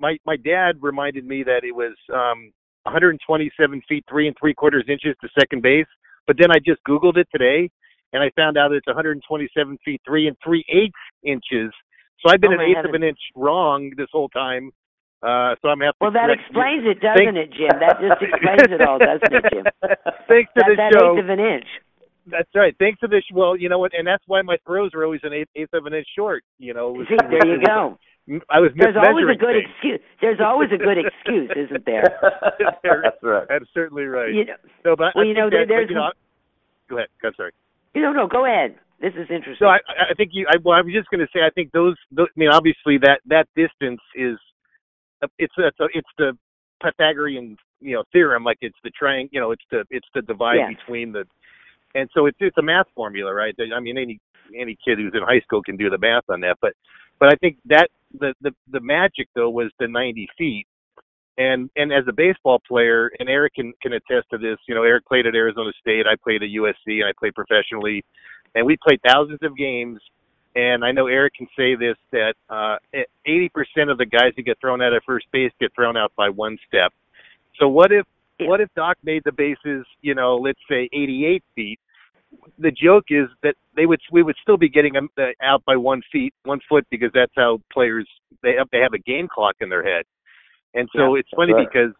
my my dad reminded me that it was um, 127 feet three and three quarters inches to second base. But then I just Googled it today, and I found out it's 127 feet three and three eighths inches. So I've been Oh, an my eighth of an inch wrong this whole time. Uh, so I'm happy. Well, that correct you. explains it, doesn't Thank- it, Jim? That just explains it all, doesn't it, Jim? Thanks to That, the that show. eighth of an inch. That's right. Thanks to this. Well, you know what, and that's why my throws are always an eighth, eighth of an inch short. You know, was- See, there you go. I was There's always a good things. excuse. There's always a good excuse, isn't there? That's right. That's certainly right. You know, no, but well, I you know, there- that, but, there's you know, go ahead. I'm sorry. You know, no, go ahead. This is interesting. So I, I think you. I, well, I was just going to say. I think those, those. I mean, obviously that that distance is. Uh, it's a, it's, a, it's the Pythagorean you know theorem. Like it's the triangle. You know, it's the it's the divide Yes. between the. And so it's it's a math formula, right? I mean, any any kid who's in high school can do the math on that. But but I think that the the the magic though was the 90 feet. And and as a baseball player, and Eric can can attest to this. You know, Eric played at Arizona State. I played at USC, and I played professionally. And we played thousands of games. And I know Eric can say this that uh, 80% of the guys who get thrown out at first base get thrown out by one step. So what if what if Doc made the bases, you know, let's say 88 feet? The joke is that they would we would still be getting them uh, out by one feet, one foot, because that's how players they have they have a game clock in their head. And so Yeah, it's funny right. because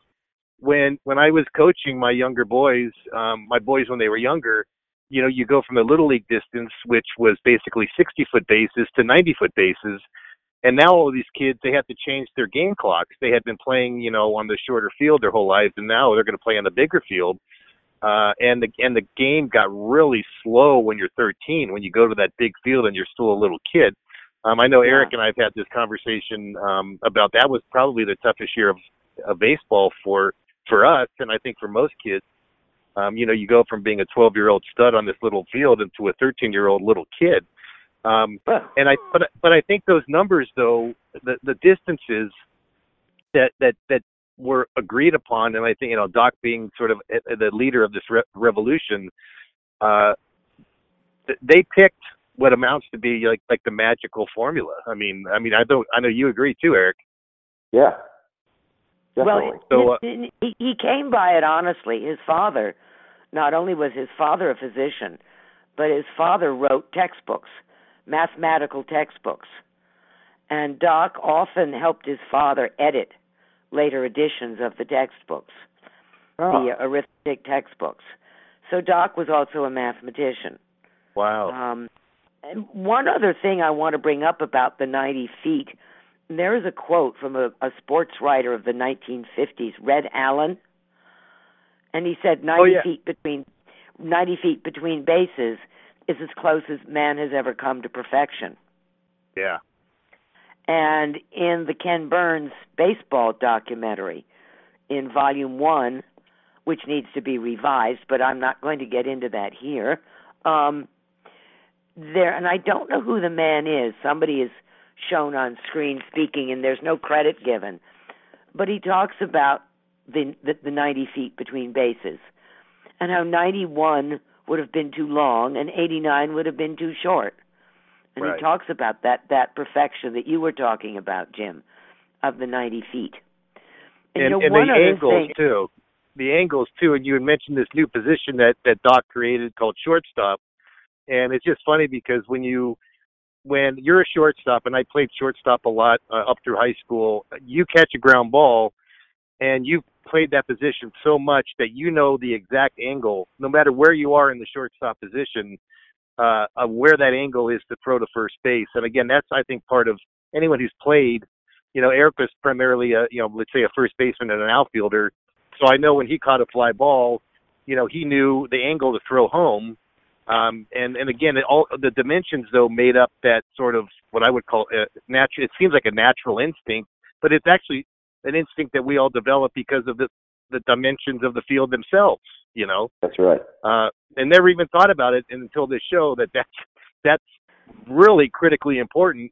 when when I was coaching my younger boys, um, my boys when they were younger, you know, you go from the little league distance, which was basically 60 foot bases, to 90 foot bases. And now all of these kids, they have to change their game clocks. They had been playing, you know, on the shorter field their whole lives, and now they're going to play on the bigger field. Uh, and the and the game got really slow when you're 13. When you go to that big field and you're still a little kid. Um, I know Yeah. Eric and I've had this conversation um, about that was probably the toughest year of, of baseball for for us, and I think for most kids. Um, you know, you go from being a 12 year old stud on this little field into a 13 year old little kid. Um, and I but but I think those numbers though the the distances that that that were agreed upon, and I think you know Doc being sort of uh, the leader of this re- revolution, uh, they picked what amounts to be like like the magical formula. I mean, I mean, I don't I know you agree too, Eric. Yeah. Definitely. Well, So, uh, he, he he came by it honestly. His father, not only was his father a physician, but his father wrote textbooks, mathematical textbooks, and Doc often helped his father edit later editions of the textbooks, Oh, the arithmetic textbooks. So Doc was also a mathematician. wow. Um, and one other thing I want to bring up about the 90 feet, there is a quote from a, a sports writer of the 1950s, Red Allen, and he said 90 Oh, yeah. feet between 90 feet between bases is as close as man has ever come to perfection. yeah. And in the Ken Burns baseball documentary, in volume one, which needs to be revised, but I'm not going to get into that here. Um, there, and I don't know who the man is. Somebody is shown on screen speaking, and there's no credit given. But he talks about the the, the 90 feet between bases, and how 91 would have been too long, and 89 would have been too short. And Right. he talks about that that perfection that you were talking about, Jim, of the 90 feet. And, and, you know, and one the angles thing, too. The angles too, and you had mentioned this new position that that Doc created called shortstop, and it's just funny because when you when you're a shortstop, and I played shortstop a lot uh, up through high school, you catch a ground ball, and you've played that position so much that you know the exact angle, no matter where you are in the shortstop position, uh, of where that angle is to throw to first base. And again, that's I think part of anyone who's played. You know, Eric was primarily a you know let's say a first baseman and an outfielder, so I know when he caught a fly ball, you know he knew the angle to throw home. Um, and and again, it all the dimensions though made up that sort of what I would call a natural. It seems like a natural instinct, but it's actually an instinct that we all develop because of the the dimensions of the field themselves. You know, That's right. uh, and never even thought about it until this show that that's that's really critically important.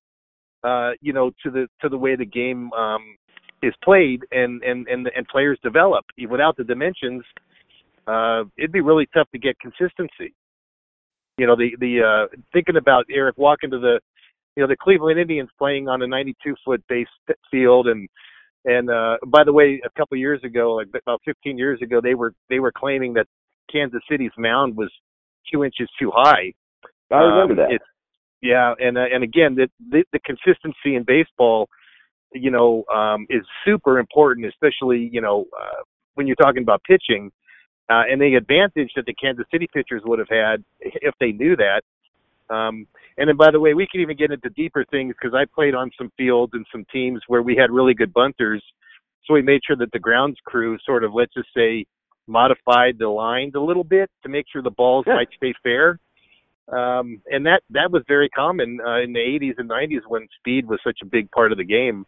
Uh, you know, to the to the way the game um, is played and and and and players develop. Without the dimensions, uh, it'd be really tough to get consistency. You know, the the uh, thinking about Eric walking to the, you know, the Cleveland Indians playing on a 92 foot base field, and and uh, by the way, a couple years ago, like about 15 years ago, they were they were claiming that Kansas City's mound was two inches too high. I remember um, that. It's, yeah, and uh, and again, the, the the consistency in baseball, you know, um, is super important, especially you know uh, when you're talking about pitching, uh, and the advantage that the Kansas City pitchers would have had if they knew that. Um, and then, by the way, we can even get into deeper things because I played on some fields and some teams where we had really good bunters. So we made sure that the grounds crew sort of, let's just say, modified the lines a little bit to make sure the balls yeah. might stay fair. Um, and that that was very common uh, in the 80s and 90s when speed was such a big part of the game.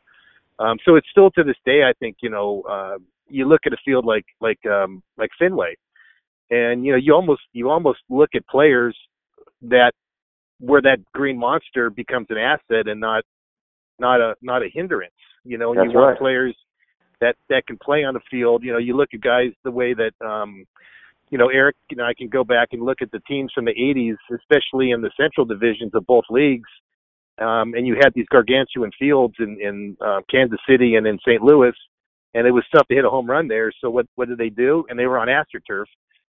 Um, so it's still to this day, I think, you know, uh, you look at a field like like um, like Fenway, and you know, you almost you almost look at players that where that green monster becomes an asset and not not a not a hindrance. You know, and you want right. players that that can play on the field. You know, you look at guys the way that um you know Eric. and I can go back and look at the teams from the '80s, especially in the Central divisions of both leagues. Um, and you had these gargantuan fields in in uh, Kansas City and in St. Louis, and it was tough to hit a home run there. So what what did they do? And they were on AstroTurf.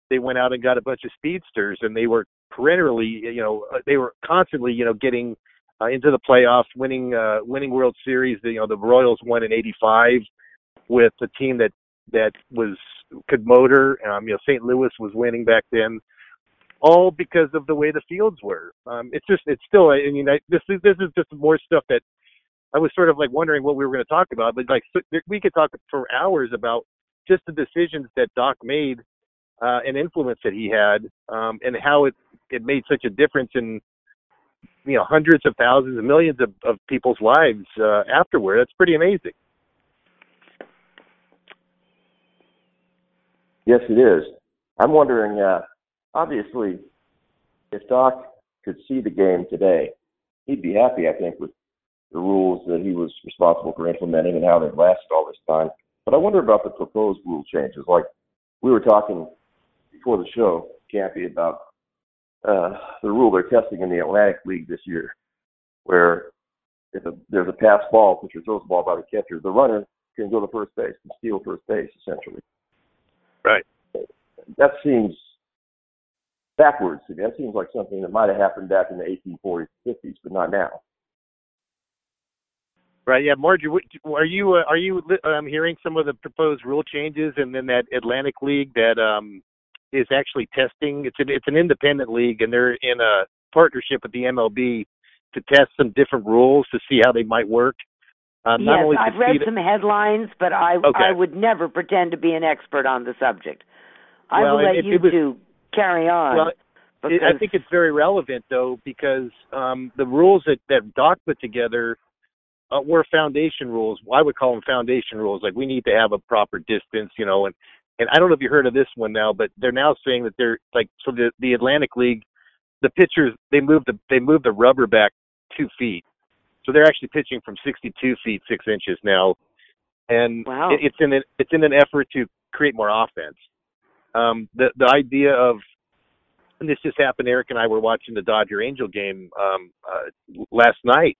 They went out and got a bunch of speedsters, and they were perennially, you know, uh, they were constantly, you know, getting uh, into the playoffs, winning uh, winning World Series. You know, the Royals won in '85 with a team that that was could motor. Um, you know, St. Louis was winning back then, all because of the way the fields were. Um, it's just, it's still. I mean, I, this is this is just more stuff that I was sort of like wondering what we were going to talk about, but like we could talk for hours about just the decisions that Doc made uh, and influence that he had, um, and how it it made such a difference in you know hundreds of thousands and millions of, of people's lives uh, afterward. That's pretty amazing. Yes, it is. I'm wondering. Uh, obviously, if Doc could see the game today, he'd be happy. I think with the rules that he was responsible for implementing and how they've lasted all this time. But I wonder about the proposed rule changes. Like we were talking before the show, Campy, about uh, the rule they're testing in the Atlantic League this year, where if a, there's a pass ball, pitcher throws the ball by the catcher, the runner can go to first base and steal first base, essentially. Right. That seems backwards to me. That seems like something that might have happened back in the 1840s, 50s, but not now. Right. Yeah, Margie, are you uh, are you um, hearing some of the proposed rule changes, and then that Atlantic League that um, is actually testing. It's an it's an independent league, and they're in a partnership with the MLB to test some different rules to see how they might work. Um, yes, I've read some headlines, but I okay. I would never pretend to be an expert on the subject. I well, will let it, you it was, two carry on. Well, it, I think it's very relevant though because um, the rules that that Doc put together uh, were foundation rules. I would call them foundation rules. Like we need to have a proper distance, you know, and and I don't know if you heard of this one now, but they're now saying that they're like so the the Atlantic League, the pitchers they moved the they moved the rubber back two feet, so they're actually pitching from 62 feet six inches now, and wow. it, it's in an it's in an effort to create more offense. Um, the the idea of and this just happened. Eric and I were watching the Dodger Angel game um, uh, last night,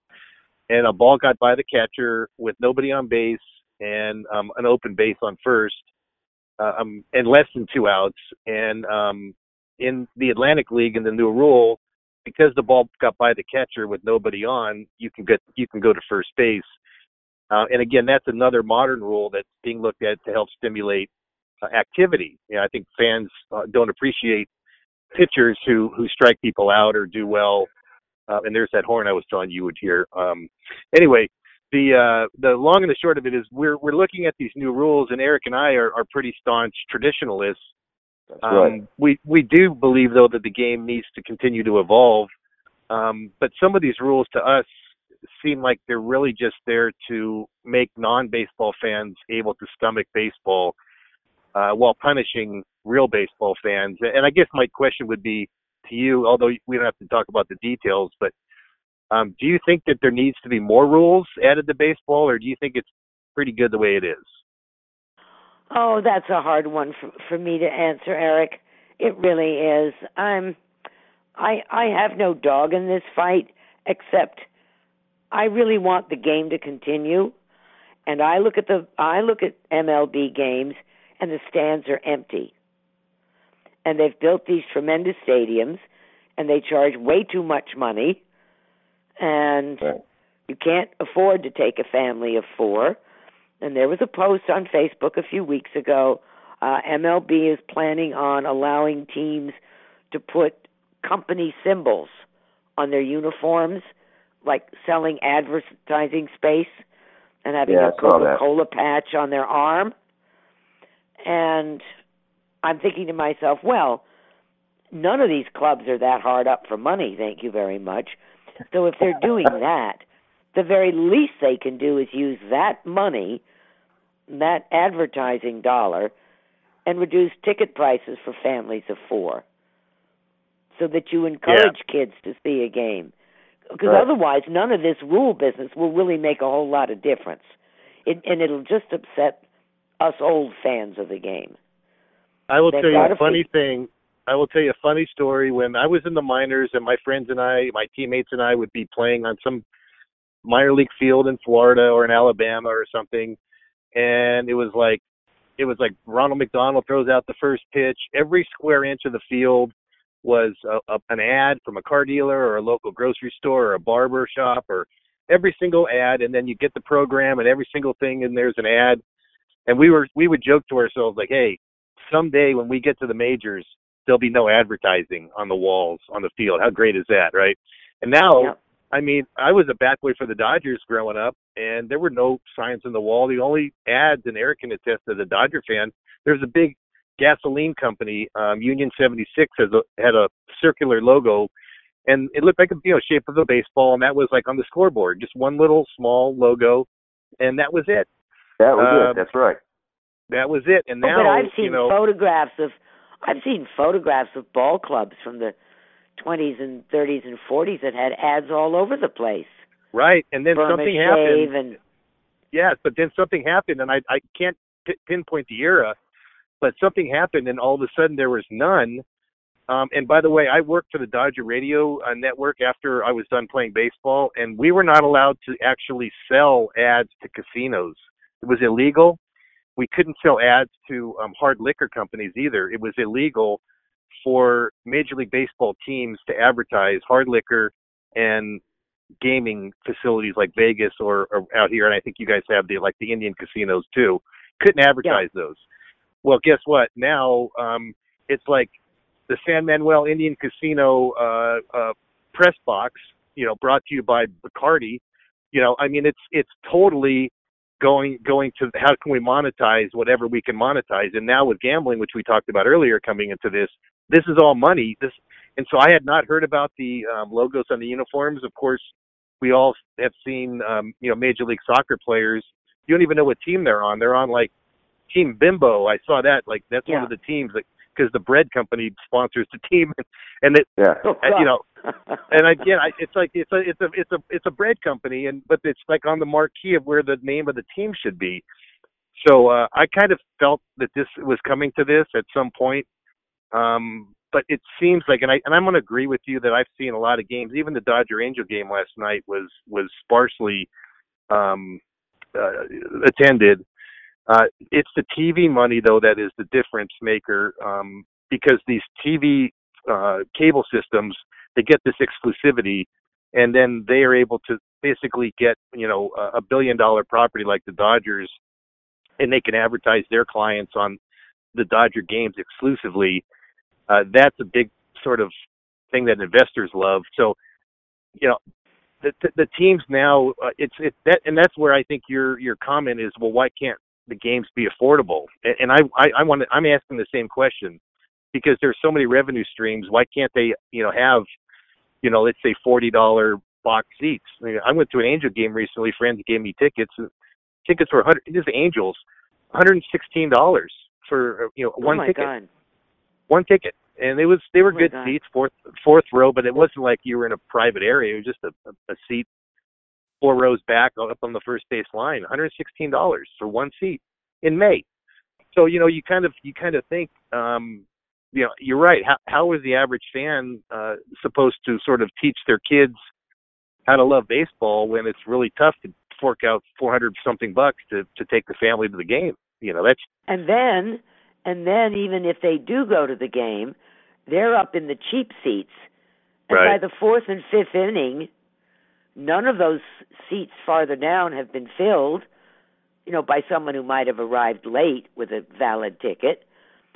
and a ball got by the catcher with nobody on base and um, an open base on first uh, um, and less than two outs. And um, in the Atlantic League, in the new rule, because the ball got by the catcher with nobody on, you can get you can go to first base. Uh, and again, that's another modern rule that's being looked at to help stimulate uh, activity. You know, I think fans uh, don't appreciate pitchers who who strike people out or do well. Uh, and there's that horn I was telling you would hear. Um, anyway, the uh, the long and the short of it is we're we're looking at these new rules, and Eric and I are, are pretty staunch traditionalists. Um, right. We we do believe though that the game needs to continue to evolve, um, but some of these rules to us seem like they're really just there to make non-baseball fans able to stomach baseball uh, while punishing real baseball fans. And I guess my question would be to you, although we don't have to talk about the details, but um, do you think that there needs to be more rules added to baseball, or do you think it's pretty good the way it is? Oh, that's a hard one for, for me to answer, Eric. It really is. I'm I I have no dog in this fight except I really want the game to continue. And I look at the I look at MLB games and the stands are empty. And they've built these tremendous stadiums and they charge way too much money and Right. you can't afford to take a family of 4. And there was a post on Facebook a few weeks ago uh, MLB is planning on allowing teams to put company symbols on their uniforms, like selling advertising space and having Yeah, a I saw that. Coca Cola patch on their arm. And I'm thinking to myself, well, none of these clubs are that hard up for money, thank you very much. So if they're doing that, the very least they can do is use that money, that advertising dollar, and reduce ticket prices for families of four so that you encourage kids to see a game. Because Right. otherwise, none of this rule business will really make a whole lot of difference. It, and it'll just upset us old fans of the game. I will They've tell you a funny thing. I will tell you a funny story. When I was in the minors, and my friends and I, my teammates and I, would be playing on some minor league field in Florida or in Alabama or something, and it was like, it was like Ronald McDonald throws out the first pitch. Every square inch of the field was a, a, an ad from a car dealer or a local grocery store or a barber shop or every single ad, and then you get the program and every single thing, and there's an ad. And we were we would joke to ourselves like, hey, someday when we get to the majors, there'll be no advertising on the walls on the field. How great is that, right? And now, Yep. I mean, I was a bat boy for the Dodgers growing up, and there were no signs on the wall. The only ads, and Eric can attest as a Dodger fan, there's a big gasoline company, um, Union 76, has a, had a circular logo, and it looked like a you know shape of a baseball, and that was like on the scoreboard, just one little small logo, and that was it. That was Um, it. That's right. That was it. And Oh, now, but I've seen you know, photographs of I've seen photographs of ball clubs from the 20s and 30s and 40s that had ads all over the place. right, and then Burma something happened. and Yes, but then something happened, and I I can't p- pinpoint the era, but something happened, and all of a sudden there was none. Um, and by the way, I worked for the Dodger Radio uh, Network after I was done playing baseball, and we were not allowed to actually sell ads to casinos. It was illegal. We couldn't sell ads to um, hard liquor companies either. It was illegal for Major League Baseball teams to advertise hard liquor and gaming facilities like Vegas or, or out here, and I think you guys have the like the Indian casinos too. Couldn't advertise those. Well, guess what? Now um, it's like the San Manuel Indian Casino uh, uh, press box. You know, brought to you by Bacardi. You know, I mean, it's it's totally going going to how can we monetize whatever we can monetize. And now with gambling, which we talked about earlier, coming into this, this is all money. This and so I had not heard about the um, logos on the uniforms. Of course, we all have seen, um, you know, Major League Soccer players. You don't even know what team they're on. They're on like Team Bimbo. I saw that. Like that's one of the teams, like because the bread company sponsors the team, and it, Yeah. And, you know, and again, I, it's like it's a it's a it's a it's a bread company, and but it's like on the marquee of where the name of the team should be. So uh, I kind of felt that this was coming to this at some point. Um, but it seems like, and I and I'm going to agree with you that I've seen a lot of games. Even the Dodger Angel game last night was was sparsely um, uh, attended. Uh, it's the TV money though that is the difference maker um, because these TV uh, cable systems they get this exclusivity, and then they are able to basically get you know a, billion dollar property like the Dodgers, and they can advertise their clients on the Dodger games exclusively. Uh, that's a big sort of thing that investors love. So, you know, the the, the teams now uh, it's it that and that's where I think your your comment is. Well, why can't the games be affordable? And, and I I, I want to, I'm asking the same question because there's so many revenue streams. Why can't they you know have you know let's say forty dollar box seats? I, mean, I went to an Angel game recently. Friends gave me tickets. Tickets were hundred. Is Angels, one hundred and sixteen dollars for uh, you know oh one my ticket God. one ticket, and it was they were Oh good God. seats, fourth fourth row, but it wasn't like you were in a private area. It was just a, a seat four rows back up on the first base line. One hundred sixteen dollars for one seat in May. So you know you kind of you kind of think um, you know, you're right. How how is the average fan uh, supposed to sort of teach their kids how to love baseball when it's really tough to fork out 400 something bucks to to take the family to the game? You know, that's And then and then even if they do go to the game, they're up in the cheap seats. And Right. by the fourth and fifth inning, none of those seats farther down have been filled, you know, by someone who might have arrived late with a valid ticket.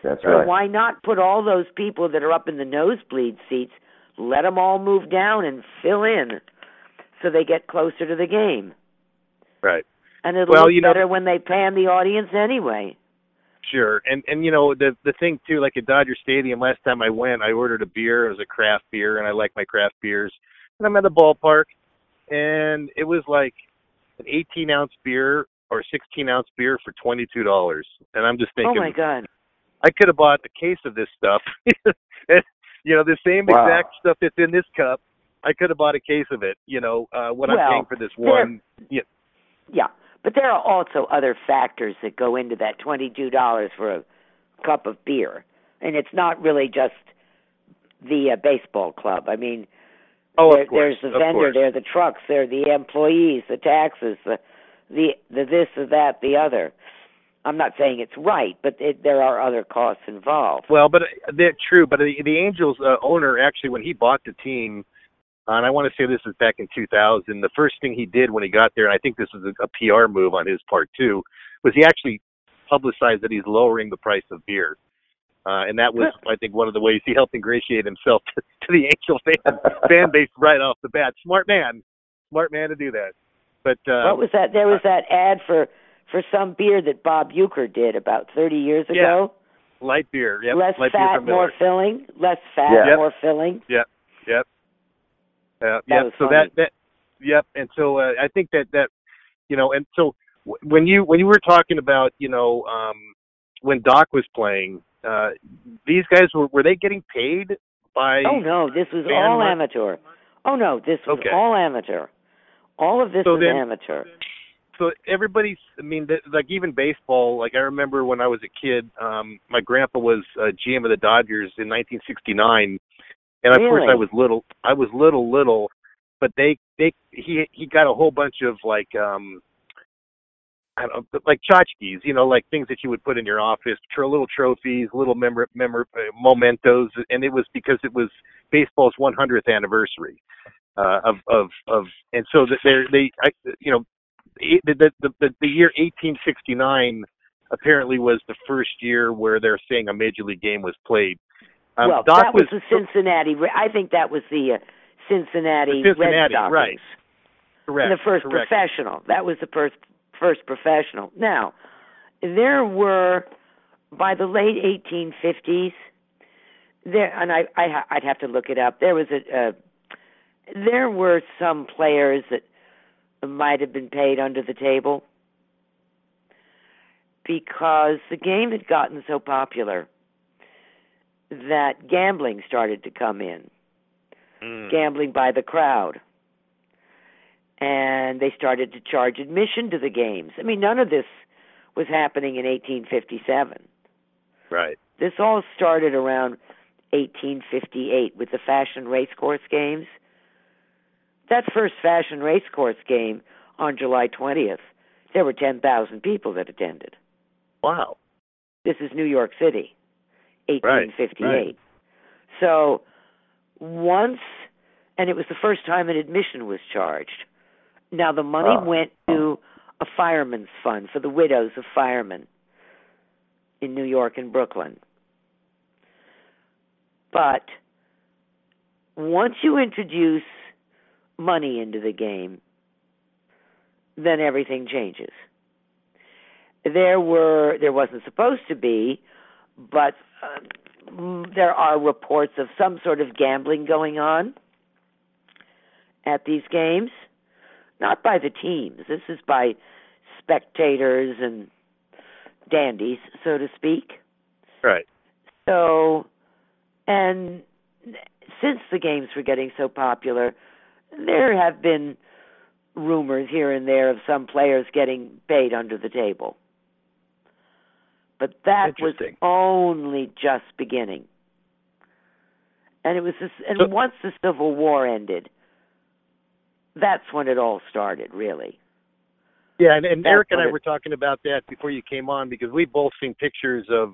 That's So right. why not put all those people that are up in the nosebleed seats, let them all move down and fill in so they get closer to the game. right. And it'll Well, look you know- better when they pan the audience anyway. Sure, and and you know the the thing too, like at Dodger Stadium, last time I went, I ordered a beer. It was a craft beer, and I like my craft beers. And I'm at the ballpark, and it was like an 18 ounce beer or 16 ounce beer for 22 dollars. And I'm just thinking, Oh thinking, my god. I could have bought a case of this stuff. you know, the same Wow. exact stuff that's in this cup. I could have bought a case of it. You know, uh, what I'm paying for this there- one. Yeah, Yeah, but there are also other factors that go into that twenty-two dollars for a cup of beer, and it's not really just the uh, baseball club. I mean, oh, of course, there's the vendor, there are the trucks, there are the employees, the taxes, the the the this, the that, the other. I'm not saying it's right, but it, there are other costs involved. Well, but uh, that's true. But the, the Angels uh, owner actually, when he bought the team, uh, and I want to say this is back in 2000. The first thing he did when he got there, and I think this was a, a PR move on his part too, was he actually publicized that he's lowering the price of beer. Uh, and that was, I think, one of the ways he helped ingratiate himself to, to the Angel fan fan base right off the bat. Smart man, smart man to do that. But uh, what was that? There was that ad for for some beer that Bob Uecker did about 30 years ago. Yeah. ago. light beer, yep, less light beer fat, from more filling. Less fat, Yeah. more filling. Yep. Yep. Uh, That yep. so funny. that that yep. And so uh, I think that that you know, and so w- when you when you were talking about you know um, when Doc was playing, uh, these guys were were they getting paid by? Oh no, this was all mon- amateur. Oh no, this was Okay. all amateur. All of this So was then- amateur. so everybody's i mean th- like even baseball like i remember when i was a kid um my grandpa was uh, gm of the dodgers in 1969 and of course i was little i was little little but they they he he got a whole bunch of like um I don't know, like tchotchkes, you know, like things that you would put in your office, tr- little trophies, little memor- memor- uh, mementos, and it was because it was baseball's 100th anniversary uh, of of of, and so that they're they, I, you know, the the the, the, year 1869 apparently was the first year where they're saying a major league game was played. Um, well, Doc that was, the Cincinnati. Re- I think that was the uh, Cincinnati, The Cincinnati, Red Stockings. right. correct. the first correct. professional. That was the first first professional. Now, there were by the late 1850s. There, and I I I'd have to look it up. There was a, uh, there were some players that might have been paid under the table because the game had gotten so popular that gambling started to come in Mm. gambling by the crowd. And they started to charge admission to the games. I mean, none of this was happening in 1857. Right. This all started around 1858 with the Fashion Racecourse Games. That first Fashion Racecourse game on July 20th, there were 10,000 people that attended. Wow. This is New York City, 1858. Right, 1858. right. So once, and it was the first time an admission was charged. Now the money Ah. went to a fireman's fund for the widows of firemen in New York and Brooklyn. But once you introduce money into the game, then everything changes. There were there wasn't supposed to be, but uh, there are reports of some sort of gambling going on at these games, not by the teams. This is by spectators and dandies, so to speak. Right. So, and since the games were getting so popular, there have been rumors here and there of some players getting paid under the table. But that was only just beginning. And it was this, and So- once the Civil War ended, that's when it all started, really. Yeah, and, and Eric and I it- were talking about that before you came on because we've both seen pictures of,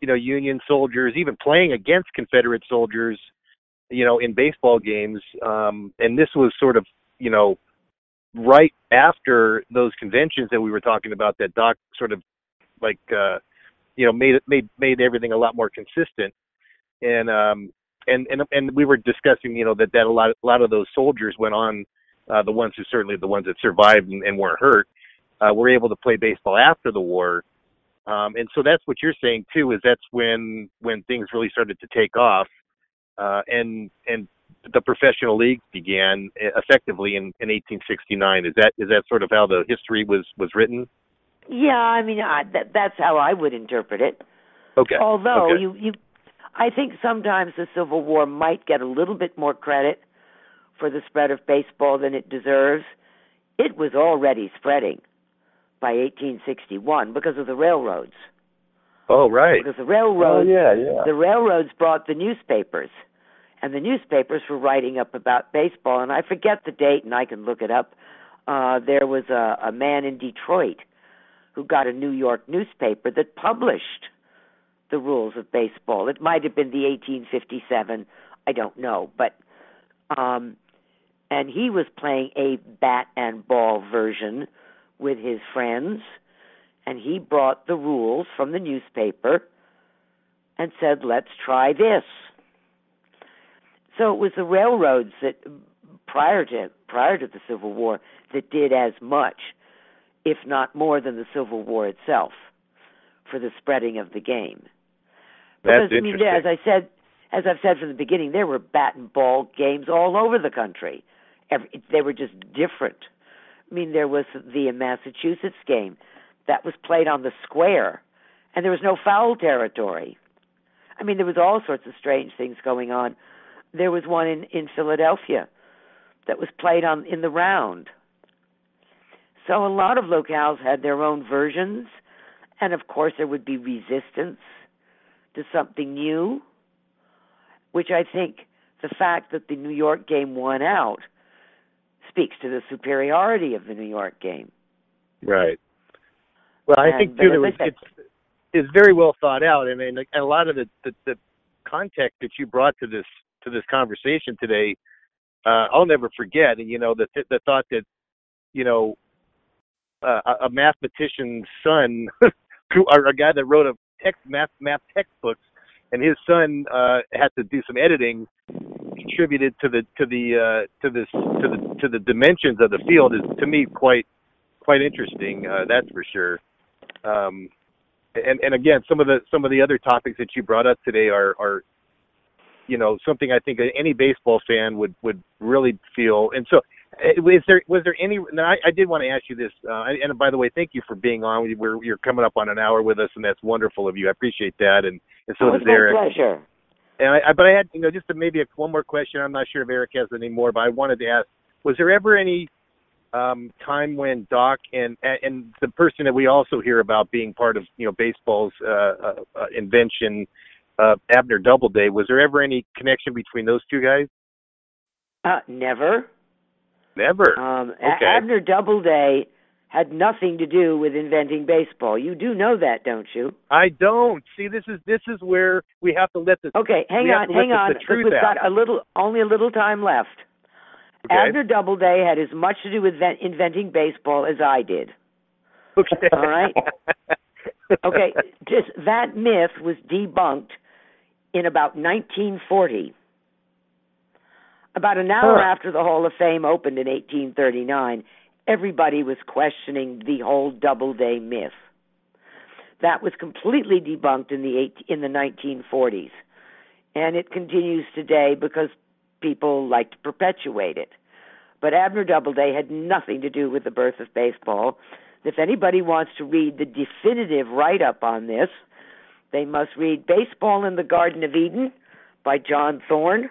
you know, Union soldiers even playing against Confederate soldiers, you know, in baseball games. Um, and this was sort of, you know, right after those conventions that we were talking about that Doc sort of like, uh, you know, made it made made everything a lot more consistent. And um, and and and we were discussing, you know, that that a lot a lot of those soldiers went on. Uh, the ones who certainly the ones that survived and, and weren't hurt uh, were able to play baseball after the war. Um, and so that's what you're saying too, is that's when when things really started to take off, uh, and and the professional leagues began effectively in, in 1869. Is that is that sort of how the history was was written? Yeah, I mean, I, that, that's how I would interpret it. Okay. Although okay. you, you, I think sometimes the Civil War might get a little bit more credit for the spread of baseball than it deserves. It was already spreading by 1861 because of the railroads. oh right. Because the Oh railroads, yeah, yeah. the railroads brought the newspapers, and the newspapers were writing up about baseball. And I forget the date, and I can look it up. Uh, there was a, a man in Detroit who got a New York newspaper that published the rules of baseball. It might have been the 1857, I don't know, but um and he was playing a bat and ball version with his friends and he brought the rules from the newspaper and said, "Let's try this." So it was the railroads that prior to prior to the Civil War that did as much, if not more than the Civil War itself for the spreading of the game. That's Because I mean, as I said, as I've said from the beginning, there were bat and ball games all over the country. Every, they were just different. I mean, there was the Massachusetts game that was played on the square, and there was no foul territory. I mean, there was all sorts of strange things going on. There was one in in Philadelphia that was played on in the round. So a lot of locales had their own versions, and of course there would be resistance to something new, which I think the fact that the New York game won out speaks to the superiority of the New York game. Right. Well, I And- think too as there was said- it's it's very well thought out, and and a lot of the the, the context that you brought to this to this conversation today, uh, I'll never forget. And you know the the thought that you know uh, a- a mathematician's son, who or a guy that wrote a text math math textbooks, and his son uh, had to do some editing, contributed to the to the uh, to this to the to the dimensions of the field is to me quite quite interesting. Uh, that's for sure. Um, and and again, some of the some of the other topics that you brought up today are are you know something I think any baseball fan would would really feel. And so, uh, is there was there any? Now, I, I did want to ask you this. Uh, and by the way, thank you for being on. We're you're coming up on an hour with us, and that's wonderful of you. I appreciate that. And and so it does Eric. pleasure. And I, I, but I had, you know, just to maybe a, one more question. I'm not sure if Eric has any more, but I wanted to ask: Was there ever any um, time when Doc and and the person that we also hear about being part of, you know, baseball's uh, uh, uh, invention, uh, Abner Doubleday, was there ever any connection between those two guys? Uh, never. Never. Um, Okay. Abner Doubleday had nothing to do with inventing baseball. You do know that, don't you? I don't see. This is this is where we have to let the Okay, hang on, hang the- on. the truth We've out. got a little, only a little time left. okay. Abner Doubleday had as much to do with ven- inventing baseball as I did. okay. All right. Okay, just that myth was debunked in about 1940. About an hour Huh. after the Hall of Fame opened in 1839, everybody was questioning the whole Doubleday myth. That was completely debunked in the eight, in the 1940s, and it continues today because people like to perpetuate it. But Abner Doubleday had nothing to do with the birth of baseball. If anybody wants to read the definitive write up on this, they must read Baseball in the Garden of Eden by John Thorn.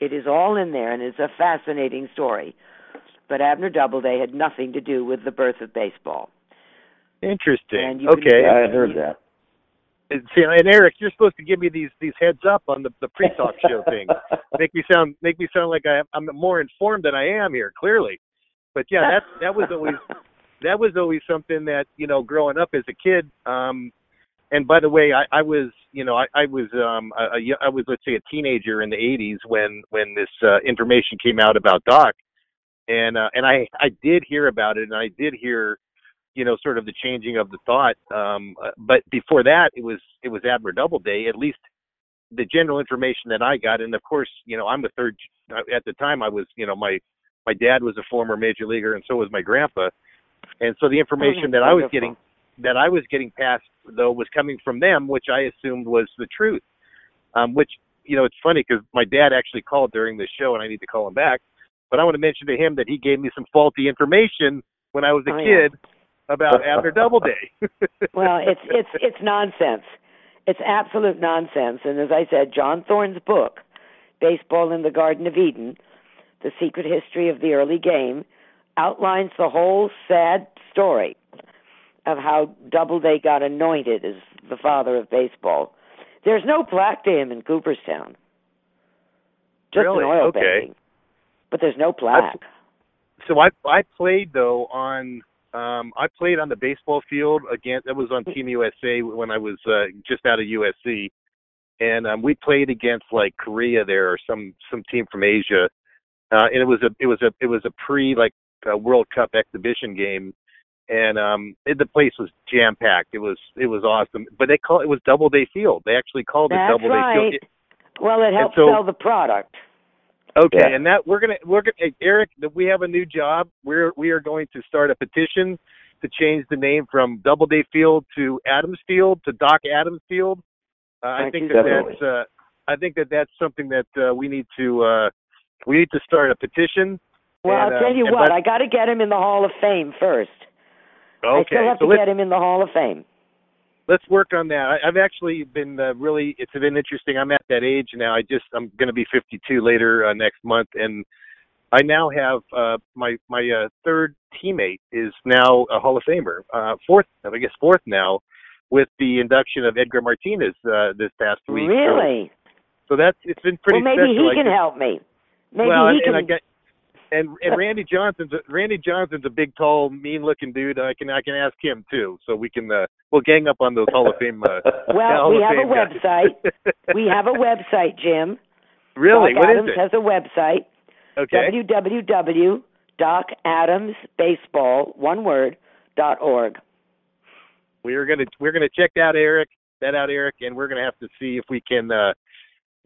It is all in there and it's a fascinating story. But Abner Doubleday had nothing to do with the birth of baseball. Interesting. And you okay. Yeah, I had heard that. And, see, and Eric, you're supposed to give me these these heads up on the the pre-talk show thing. make me sound make me sound like I, I'm more informed than I am here. Clearly, but yeah, that that was always that was always something that you know growing up as a kid. Um, and by the way, I, I was you know I, I was um a, a, I was let's say a teenager in the 80s when when this uh, information came out about Doc, and uh, and I I did hear about it, and I did hear you know, sort of the changing of the thought. Um, uh, but before that, it was it was Abner Doubleday. At least the general information that I got, and of course, you know, I'm the third. Uh, at the time, I was, you know, my my dad was a former major leaguer, and so was my grandpa. And so the information that I was getting that I was getting passed though was coming from them, which I assumed was the truth. Um, which you know, it's funny because my dad actually called during the show, and I need to call him back. But I want to mention to him that he gave me some faulty information when I was a Oh, kid about Abner Doubleday. well, it's it's it's nonsense. It's absolute nonsense. And as I said, John Thorn's book, Baseball in the Garden of Eden, The Secret History of the Early Game, outlines the whole sad story of how Doubleday got anointed as the father of baseball. There's no plaque to him in Cooperstown. Just Really? an oil Okay. painting. But there's no plaque. so I I played though on um I played on the baseball field again that was on Team USA when I was uh, just out of USC and um we played against like Korea there or some some team from Asia. Uh and it was a it was a it was a pre like uh, World Cup exhibition game. And um it, the place was jam packed it was it was awesome. But they call it was Doubleday Field. They actually called it That's Doubleday right. Field well, it helps so- sell the product. Okay, Yeah. and that we're gonna we're gonna Eric, we have a new job. We're we are going to start a petition to change the name from Doubleday Field to Adams Field to Doc Adams Field. Uh, I think you that Definitely. that's uh, I think that that's something that uh, we need to uh, we need to start a petition. Well, And, I'll tell um, you and what, let- I got to get him in the Hall of Fame first. I Okay, still have so to get him in the Hall of Fame. Let's work on that. I, I've actually been uh, really it's been interesting. I'm at that age now. I just I'm going to be 52 later uh, next month, and I now have uh, my my uh, third teammate is now a Hall of Famer, uh, fourth I guess fourth now, with the induction of Edgar Martinez uh, this past week. So- Really? So, that's it's been pretty well, maybe special. he can help me. Maybe well, he and, can. and I get and and Randy Johnson's a, Randy Johnson's a big, tall, mean-looking dude. I can I can ask him too, so we can uh, we'll gang up on those Hall of Fame. Uh, well, Hall we have a Fame website. we have a website, Jim. really, Doc what is Adams it? has a website. Okay, www.docadamsbaseball, one word, dot org. we're gonna we're gonna check that Eric that out Eric, and we're gonna have to see if we can uh,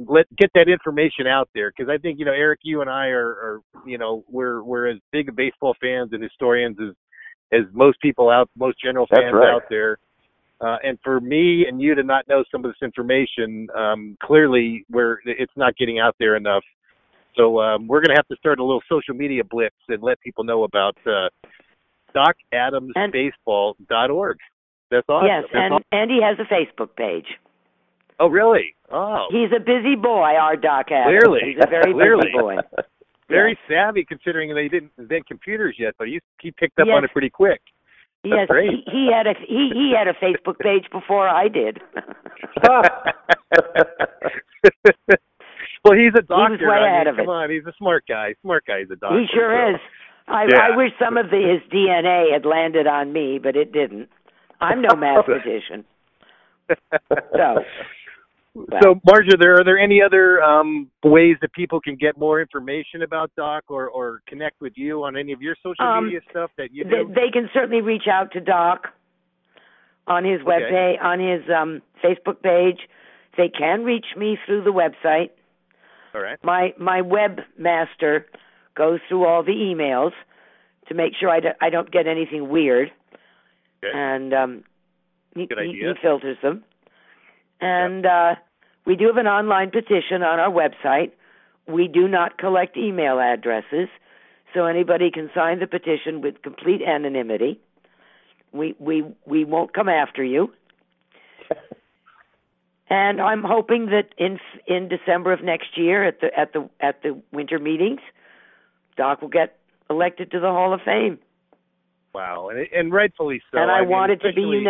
let get that information out there because I think you know Eric, you and I are, are you know we're we're as big baseball fans and historians as as most people out most general fans right. out there. Uh, and for me and you to not know some of this information, um, clearly we're it's not getting out there enough. So um, we're going to have to start a little social media blitz and let people know about uh, DocAdamsBaseball.org. That's awesome. yes, That's and aw- and he has a Facebook page. Oh, really? Oh, He's a busy boy, our Doc Adams. Clearly. He's a very Clearly. busy boy. very savvy considering they didn't invent computers yet, but he he picked up Yes. on it pretty quick. That's Yes, great. he, he had a he he had a Facebook page before I did. well, he's a doctor. way I mean, ahead of come it. on, he's a smart guy. Smart guy. He's a doctor. he sure so. is. I Yeah. I wish some of the, his DNA had landed on me, but it didn't. I'm no mathematician. So, So, Marja, there are there any other um, ways that people can get more information about Doc or, or connect with you on any of your social Um, media stuff that you they, do? they can certainly reach out to Doc on his web Okay. page, on his um, Facebook page. They can reach me through the website. All right. My my webmaster goes through all the emails to make sure I, do, I don't get anything weird, Okay. and um, he, he, he filters them. And uh, we do have an online petition on our website. We do not collect email addresses, so anybody can sign the petition with complete anonymity. We we we won't come after you. And I'm hoping that in in December of next year at the at the at the winter meetings, Doc will get elected to the Hall of Fame. Wow, and and rightfully so. and I, mean, want it to be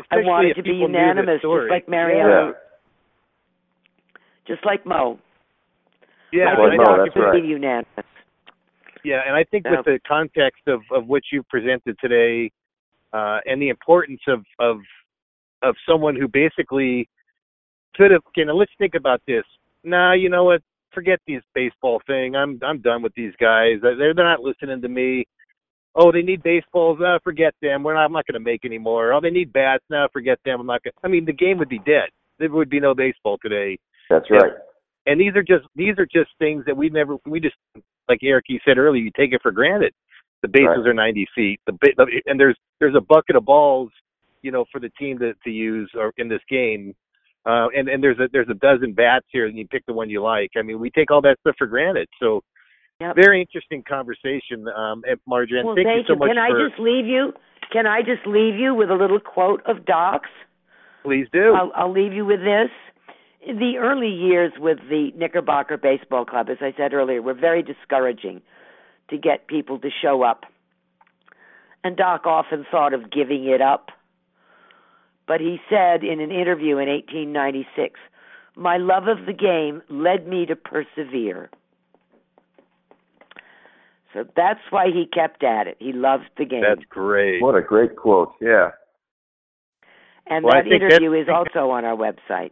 especially- I wanted to be people knew the unanimous, just like Mariano, Yeah. just like Mo. Yeah, I think and Mo, I- Doc that's is right. be unanimous. Yeah, and I think So- with the context of of what you presented today, uh, and the importance of of of someone who basically could have. Okay, now let's think about this. Nah, you know what? Forget this baseball thing. I'm I'm done with these guys. They're they're not listening to me. Oh, they need baseballs. Uh, forget them. We're not. I'm not going to make any more. Oh, they need bats. Now, forget them. I'm not going. to I mean, the game would be dead. There would be no baseball today That's right. and these are just these are just things that we never we just like Eric you said earlier you take it for granted. The bases Right. are 90 feet. The and there's there's a bucket of balls, you know, for the team to to use or in this game. Uh, and and there's a there's a dozen bats here, and you pick the one you like. I mean, we take all that stuff for granted. So, Yep. very interesting conversation, um, Marjorie. Well, thank, thank you so much Can I just leave you? Can I just leave you with a little quote of Doc's? please do. I'll, I'll leave you with this. In the early years with the Knickerbocker Baseball Club, as I said earlier, were very discouraging to get people to show up. And Doc often thought of giving it up. But he said in an interview in 1896, My love of the game led me to persevere. So that's why he kept at it. He loved the game. That's great. What a great quote. Yeah. and Well, that interview is also on our website.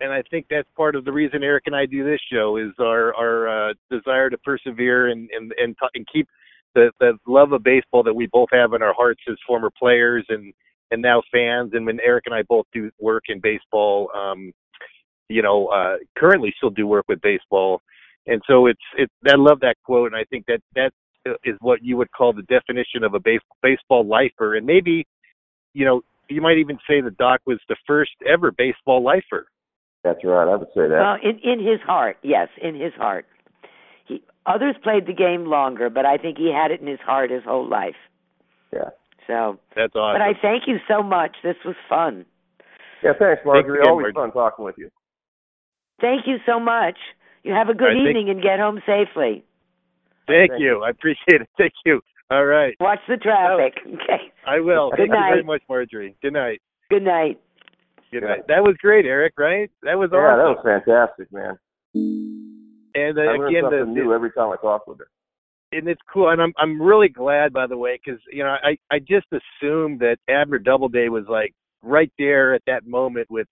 and I think that's part of the reason Eric and I do this show is our our uh, desire to persevere and and and, t- and keep the the love of baseball that we both have in our hearts as former players and and now fans. And when Eric and I both do work in baseball, um, you know, uh, currently still do work with baseball, and so it's it. I love that quote, and I think that that is what you would call the definition of a base, baseball lifer, and maybe, you know. You might even say that Doc was the first ever baseball lifer. That's right. I would say that. Well, in in his heart, yes, in his heart. He others played the game longer, but I think he had it in his heart his whole life. yeah. So, That's awesome. but I thank you so much. This was fun. Yeah, thanks, Marjorie. again, Always Marjorie. fun talking with you. Thank you so much. You have a good I think- evening and get home safely. Thank Thank you. I appreciate it. Thank you. All right. Watch the traffic. Okay. I will. Good Thank you very night. much, Marjorie. Good night. Good night. Good Yeah. night. That was great, Eric, right? That was awesome. Yeah, that was fantastic, man. and uh, I learn again, the, something new every time I talk with her. and it's cool. And I'm I'm really glad, by the way, because you know I I just assumed that Abner Doubleday was like right there at that moment with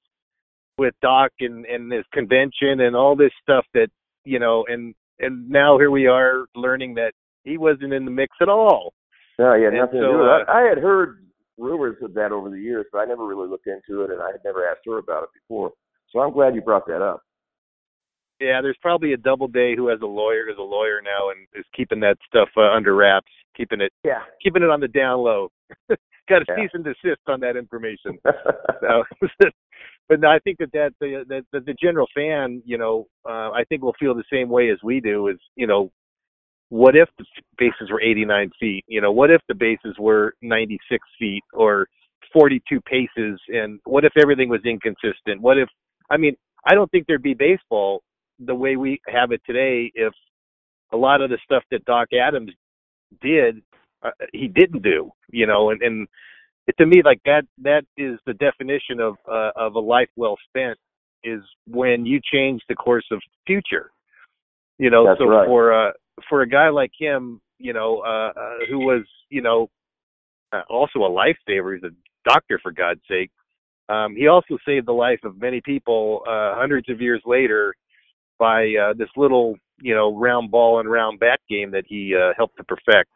with Doc and and this convention and all this stuff that you know and and now here we are learning that he wasn't in the mix at all. No, he had And nothing so, to do with uh, it. I, I had heard rumors of that over the years, but I never really looked into it, and I had never asked her about it before. So I'm glad you brought that up. Yeah, there's probably a Doubleday who has a lawyer, is a lawyer now, and is keeping that stuff uh, under wraps, keeping it Yeah. keeping it on the down low. Got a Yeah. cease and desist on that information. So, but no, I think that that the, the the general fan, you know, uh, I think will feel the same way as we do. Is you know, what if the bases were 89 feet? You know, what if the bases were 96 feet or 42 paces? And what if everything was inconsistent? What if? I mean, I don't think there'd be baseball the way we have it today if a lot of the stuff that Doc Adams did, uh, he didn't do. You know, and and it, to me, like that that is the definition of uh, of a life well spent is when you change the course of future. You know, That's so right. for uh for a guy like him, you know, uh, uh who was, you know, uh, also a lifesaver, he's a doctor for God's sake. Um, he also saved the life of many people uh, hundreds of years later by uh, this little, you know, round ball and round bat game that he uh, helped to perfect.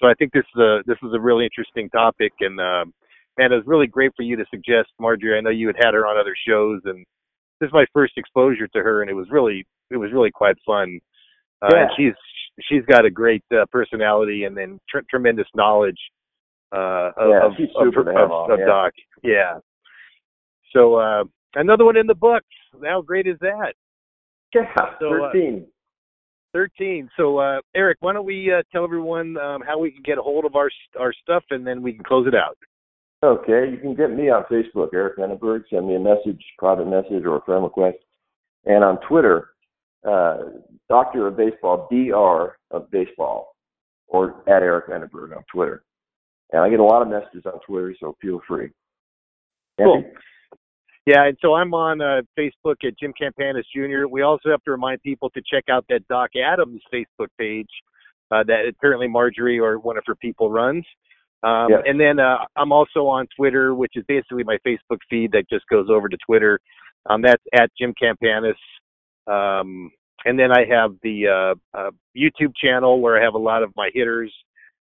So I think this is a this is a really interesting topic, and uh, man, it was really great for you to suggest Marjorie. I know you had had her on other shows, and this is my first exposure to her, and it was really it was really quite fun. Uh, Yeah. she's she's got a great uh, personality and then tr- tremendous knowledge uh, of, Yeah, of, of, super of, on, of yeah. Doc. Yeah. So uh, another one in the books. How great is that? Yeah, So, uh, 13. 13. So, uh, Eric, why don't we uh, tell everyone um, how we can get a hold of our our stuff, and then we can close it out. Okay, you can get me on Facebook, Eric Enneberg. Send me a message, private message, or a friend request. And on Twitter, uh, Doctor of Baseball, Dr. of Baseball, or at Eric Enneberg on Twitter. And I get a lot of messages on Twitter, so feel free. Cool. Yeah, and so I'm on uh, Facebook at Jim Campanis Jr. We also have to remind people to check out that Doc Adams Facebook page uh, that apparently Marjorie or one of her people runs. Um, Yes. And then uh, I'm also on Twitter, which is basically my Facebook feed that just goes over to Twitter. Um, that's at Jim Campanis. Um, and then I have the uh, uh, YouTube channel where I have a lot of my hitters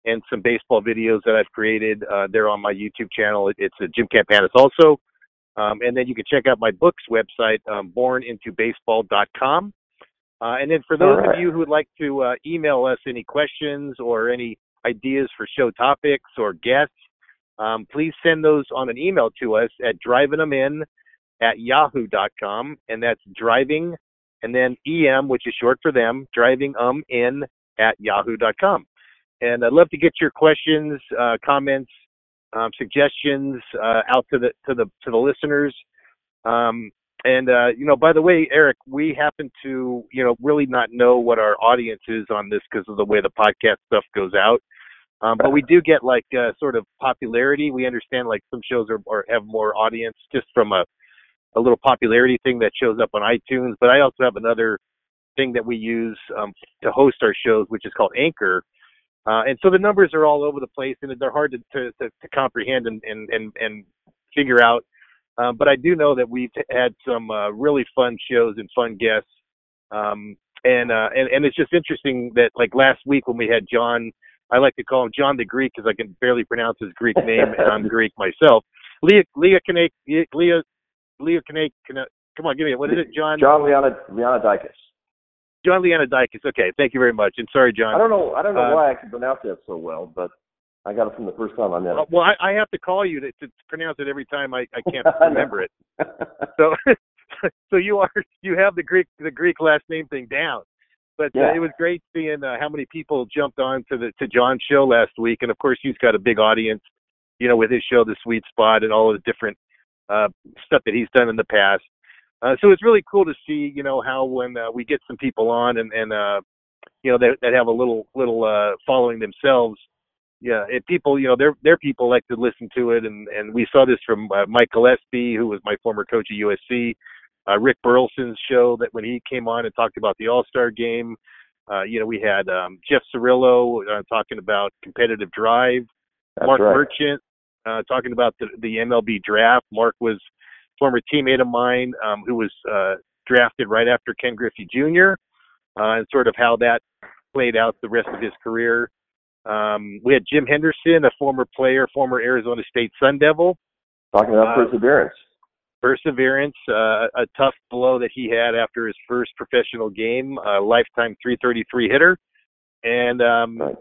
and some baseball videos that I've created. Uh, they're on my YouTube channel. It's Jim Campanis also. Um, and then you can check out my book's website, um, bornintobaseball.com. Uh, and then for those right. of you who would like to uh, email us any questions or any ideas for show topics or guests, um, please send those on an email to us at drivingthemin in at yahoo.com. And that's driving and then em, which is short for them, driving um in at yahoo.com. And I'd love to get your questions, uh, comments, um, suggestions uh, out to the to the to the listeners. Um, and uh, you know, by the way, Eric, we happen to you know really not know what our audience is on this because of the way the podcast stuff goes out. Um, but we do get like uh, sort of popularity. We understand like some shows are, are have more audience just from a a little popularity thing that shows up on iTunes. But I also have another thing that we use um, to host our shows, which is called Anchor. Uh, and so the numbers are all over the place, and they're hard to to, to, to comprehend and, and and and figure out. Um, but I do know that we've had some uh, really fun shows and fun guests, um, and, uh, and and it's just interesting that like last week when we had John, I like to call him John the Greek because I can barely pronounce his Greek name, and I'm Greek myself. Leah Leah Kane Leah Leah Kane come on, give me it. What is it, John? John Leona Leonidakis. John Leonidakis. Okay, thank you very much, and sorry, John. I don't know. I don't know Uh, why I can pronounce that so well, but I got it from the first time I met Uh, him. well, I, I have to call you to, to pronounce it every time I, I can't remember it. So, so you are you have the Greek the Greek last name thing down. But uh, Yeah. it was great seeing uh, how many people jumped on to the to John's show last week, and of course he's got a big audience, you know, with his show The Sweet Spot and all of the different uh, stuff that he's done in the past. Uh, so it's really cool to see, you know, how when uh, we get some people on and and uh, you know that that have a little little uh, following themselves, yeah, it, people, you know, their their people like to listen to it, and and we saw this from uh, Mike Gillespie, who was my former coach at USC, uh, Rick Burleson's show that when he came on and talked about the All Star game, uh, you know, we had um, Jeff Cirillo uh, talking about competitive drive, That's Mark right. Merchant uh, talking about the the MLB draft. Mark was former teammate of mine um, who was uh, drafted right after Ken Griffey Jr. Uh, and sort of how that played out the rest of his career. Um, we had Jim Henderson, a former player, former Arizona State Sun Devil. Talking about uh, perseverance. Perseverance, uh, a tough blow that he had after his first professional game, a lifetime 333 hitter, and um, Right.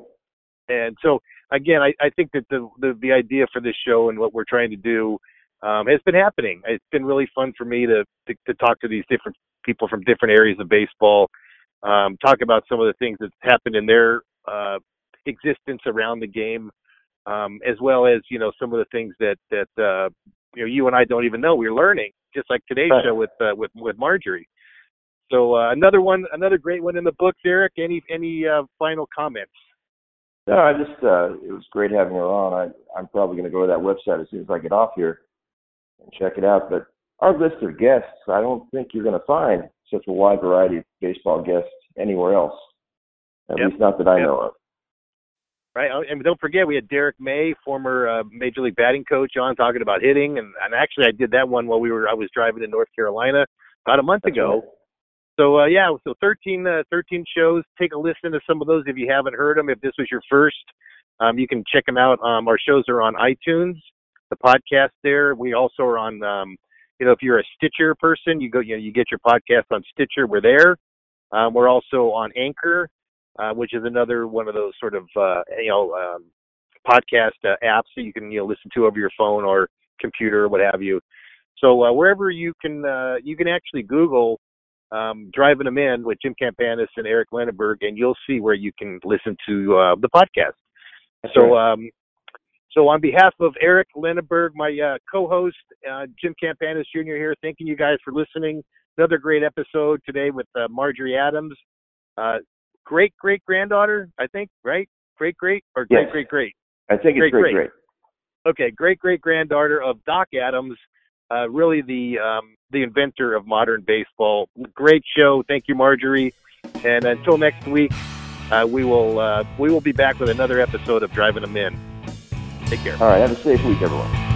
and so again, I, I think that the, the the idea for this show and what we're trying to do um, has been happening. It's been really fun for me to, to to talk to these different people from different areas of baseball, um, talk about some of the things that happened in their uh, existence around the game, um, as well as you know some of the things that that uh, you know you and I don't even know we're learning, just like today's Right. show with uh, with with Marjorie. So uh, another one, another great one in the books, Eric. Any any uh, final comments? No, I just uh it was great having her on. I I'm probably gonna go to that website as soon as I get off here and check it out. But our list of guests, I don't think you're gonna find such a wide variety of baseball guests anywhere else. At Yep. least not that I Yep. know of. Right, Oh, and don't forget we had Derrick May, former uh, major league batting coach, on talking about hitting, and, and actually I did that one while we were I was driving in North Carolina about a month That's ago. right. So uh, yeah, so 13, uh, 13 shows. Take a listen to some of those if you haven't heard them. If this was your first, um, you can check them out. Um, our shows are on iTunes, the podcast there. We also are on, um, you know, if you're a Stitcher person, you go, you know, you get your podcast on Stitcher. We're there. Um, we're also on Anchor, uh, which is another one of those sort of, uh, you know, um, podcast uh, apps that you can, you know, listen to over your phone or computer or what have you. So uh, wherever you can, uh, you can actually Google um, driving them in with Jim Campanis and Eric Lenneberg, and you'll see where you can listen to uh, the podcast. That's So, right. um, so on behalf of Eric Lenneberg, my uh, co-host, uh, Jim Campanis Jr. here, thanking you guys for listening. Another great episode today with uh, Marjorie Adams, uh, great great granddaughter, I think, right? Great great or great Yes. great great. I think it's great, great, great. great. Okay, great great granddaughter of Doc Adams, uh, really the um, the inventor of modern baseball. Great show. Thank you, Marjorie. And until next week, uh, we will uh, we will be back with another episode of Driving Them In. Take care. All right. Have a safe week, everyone.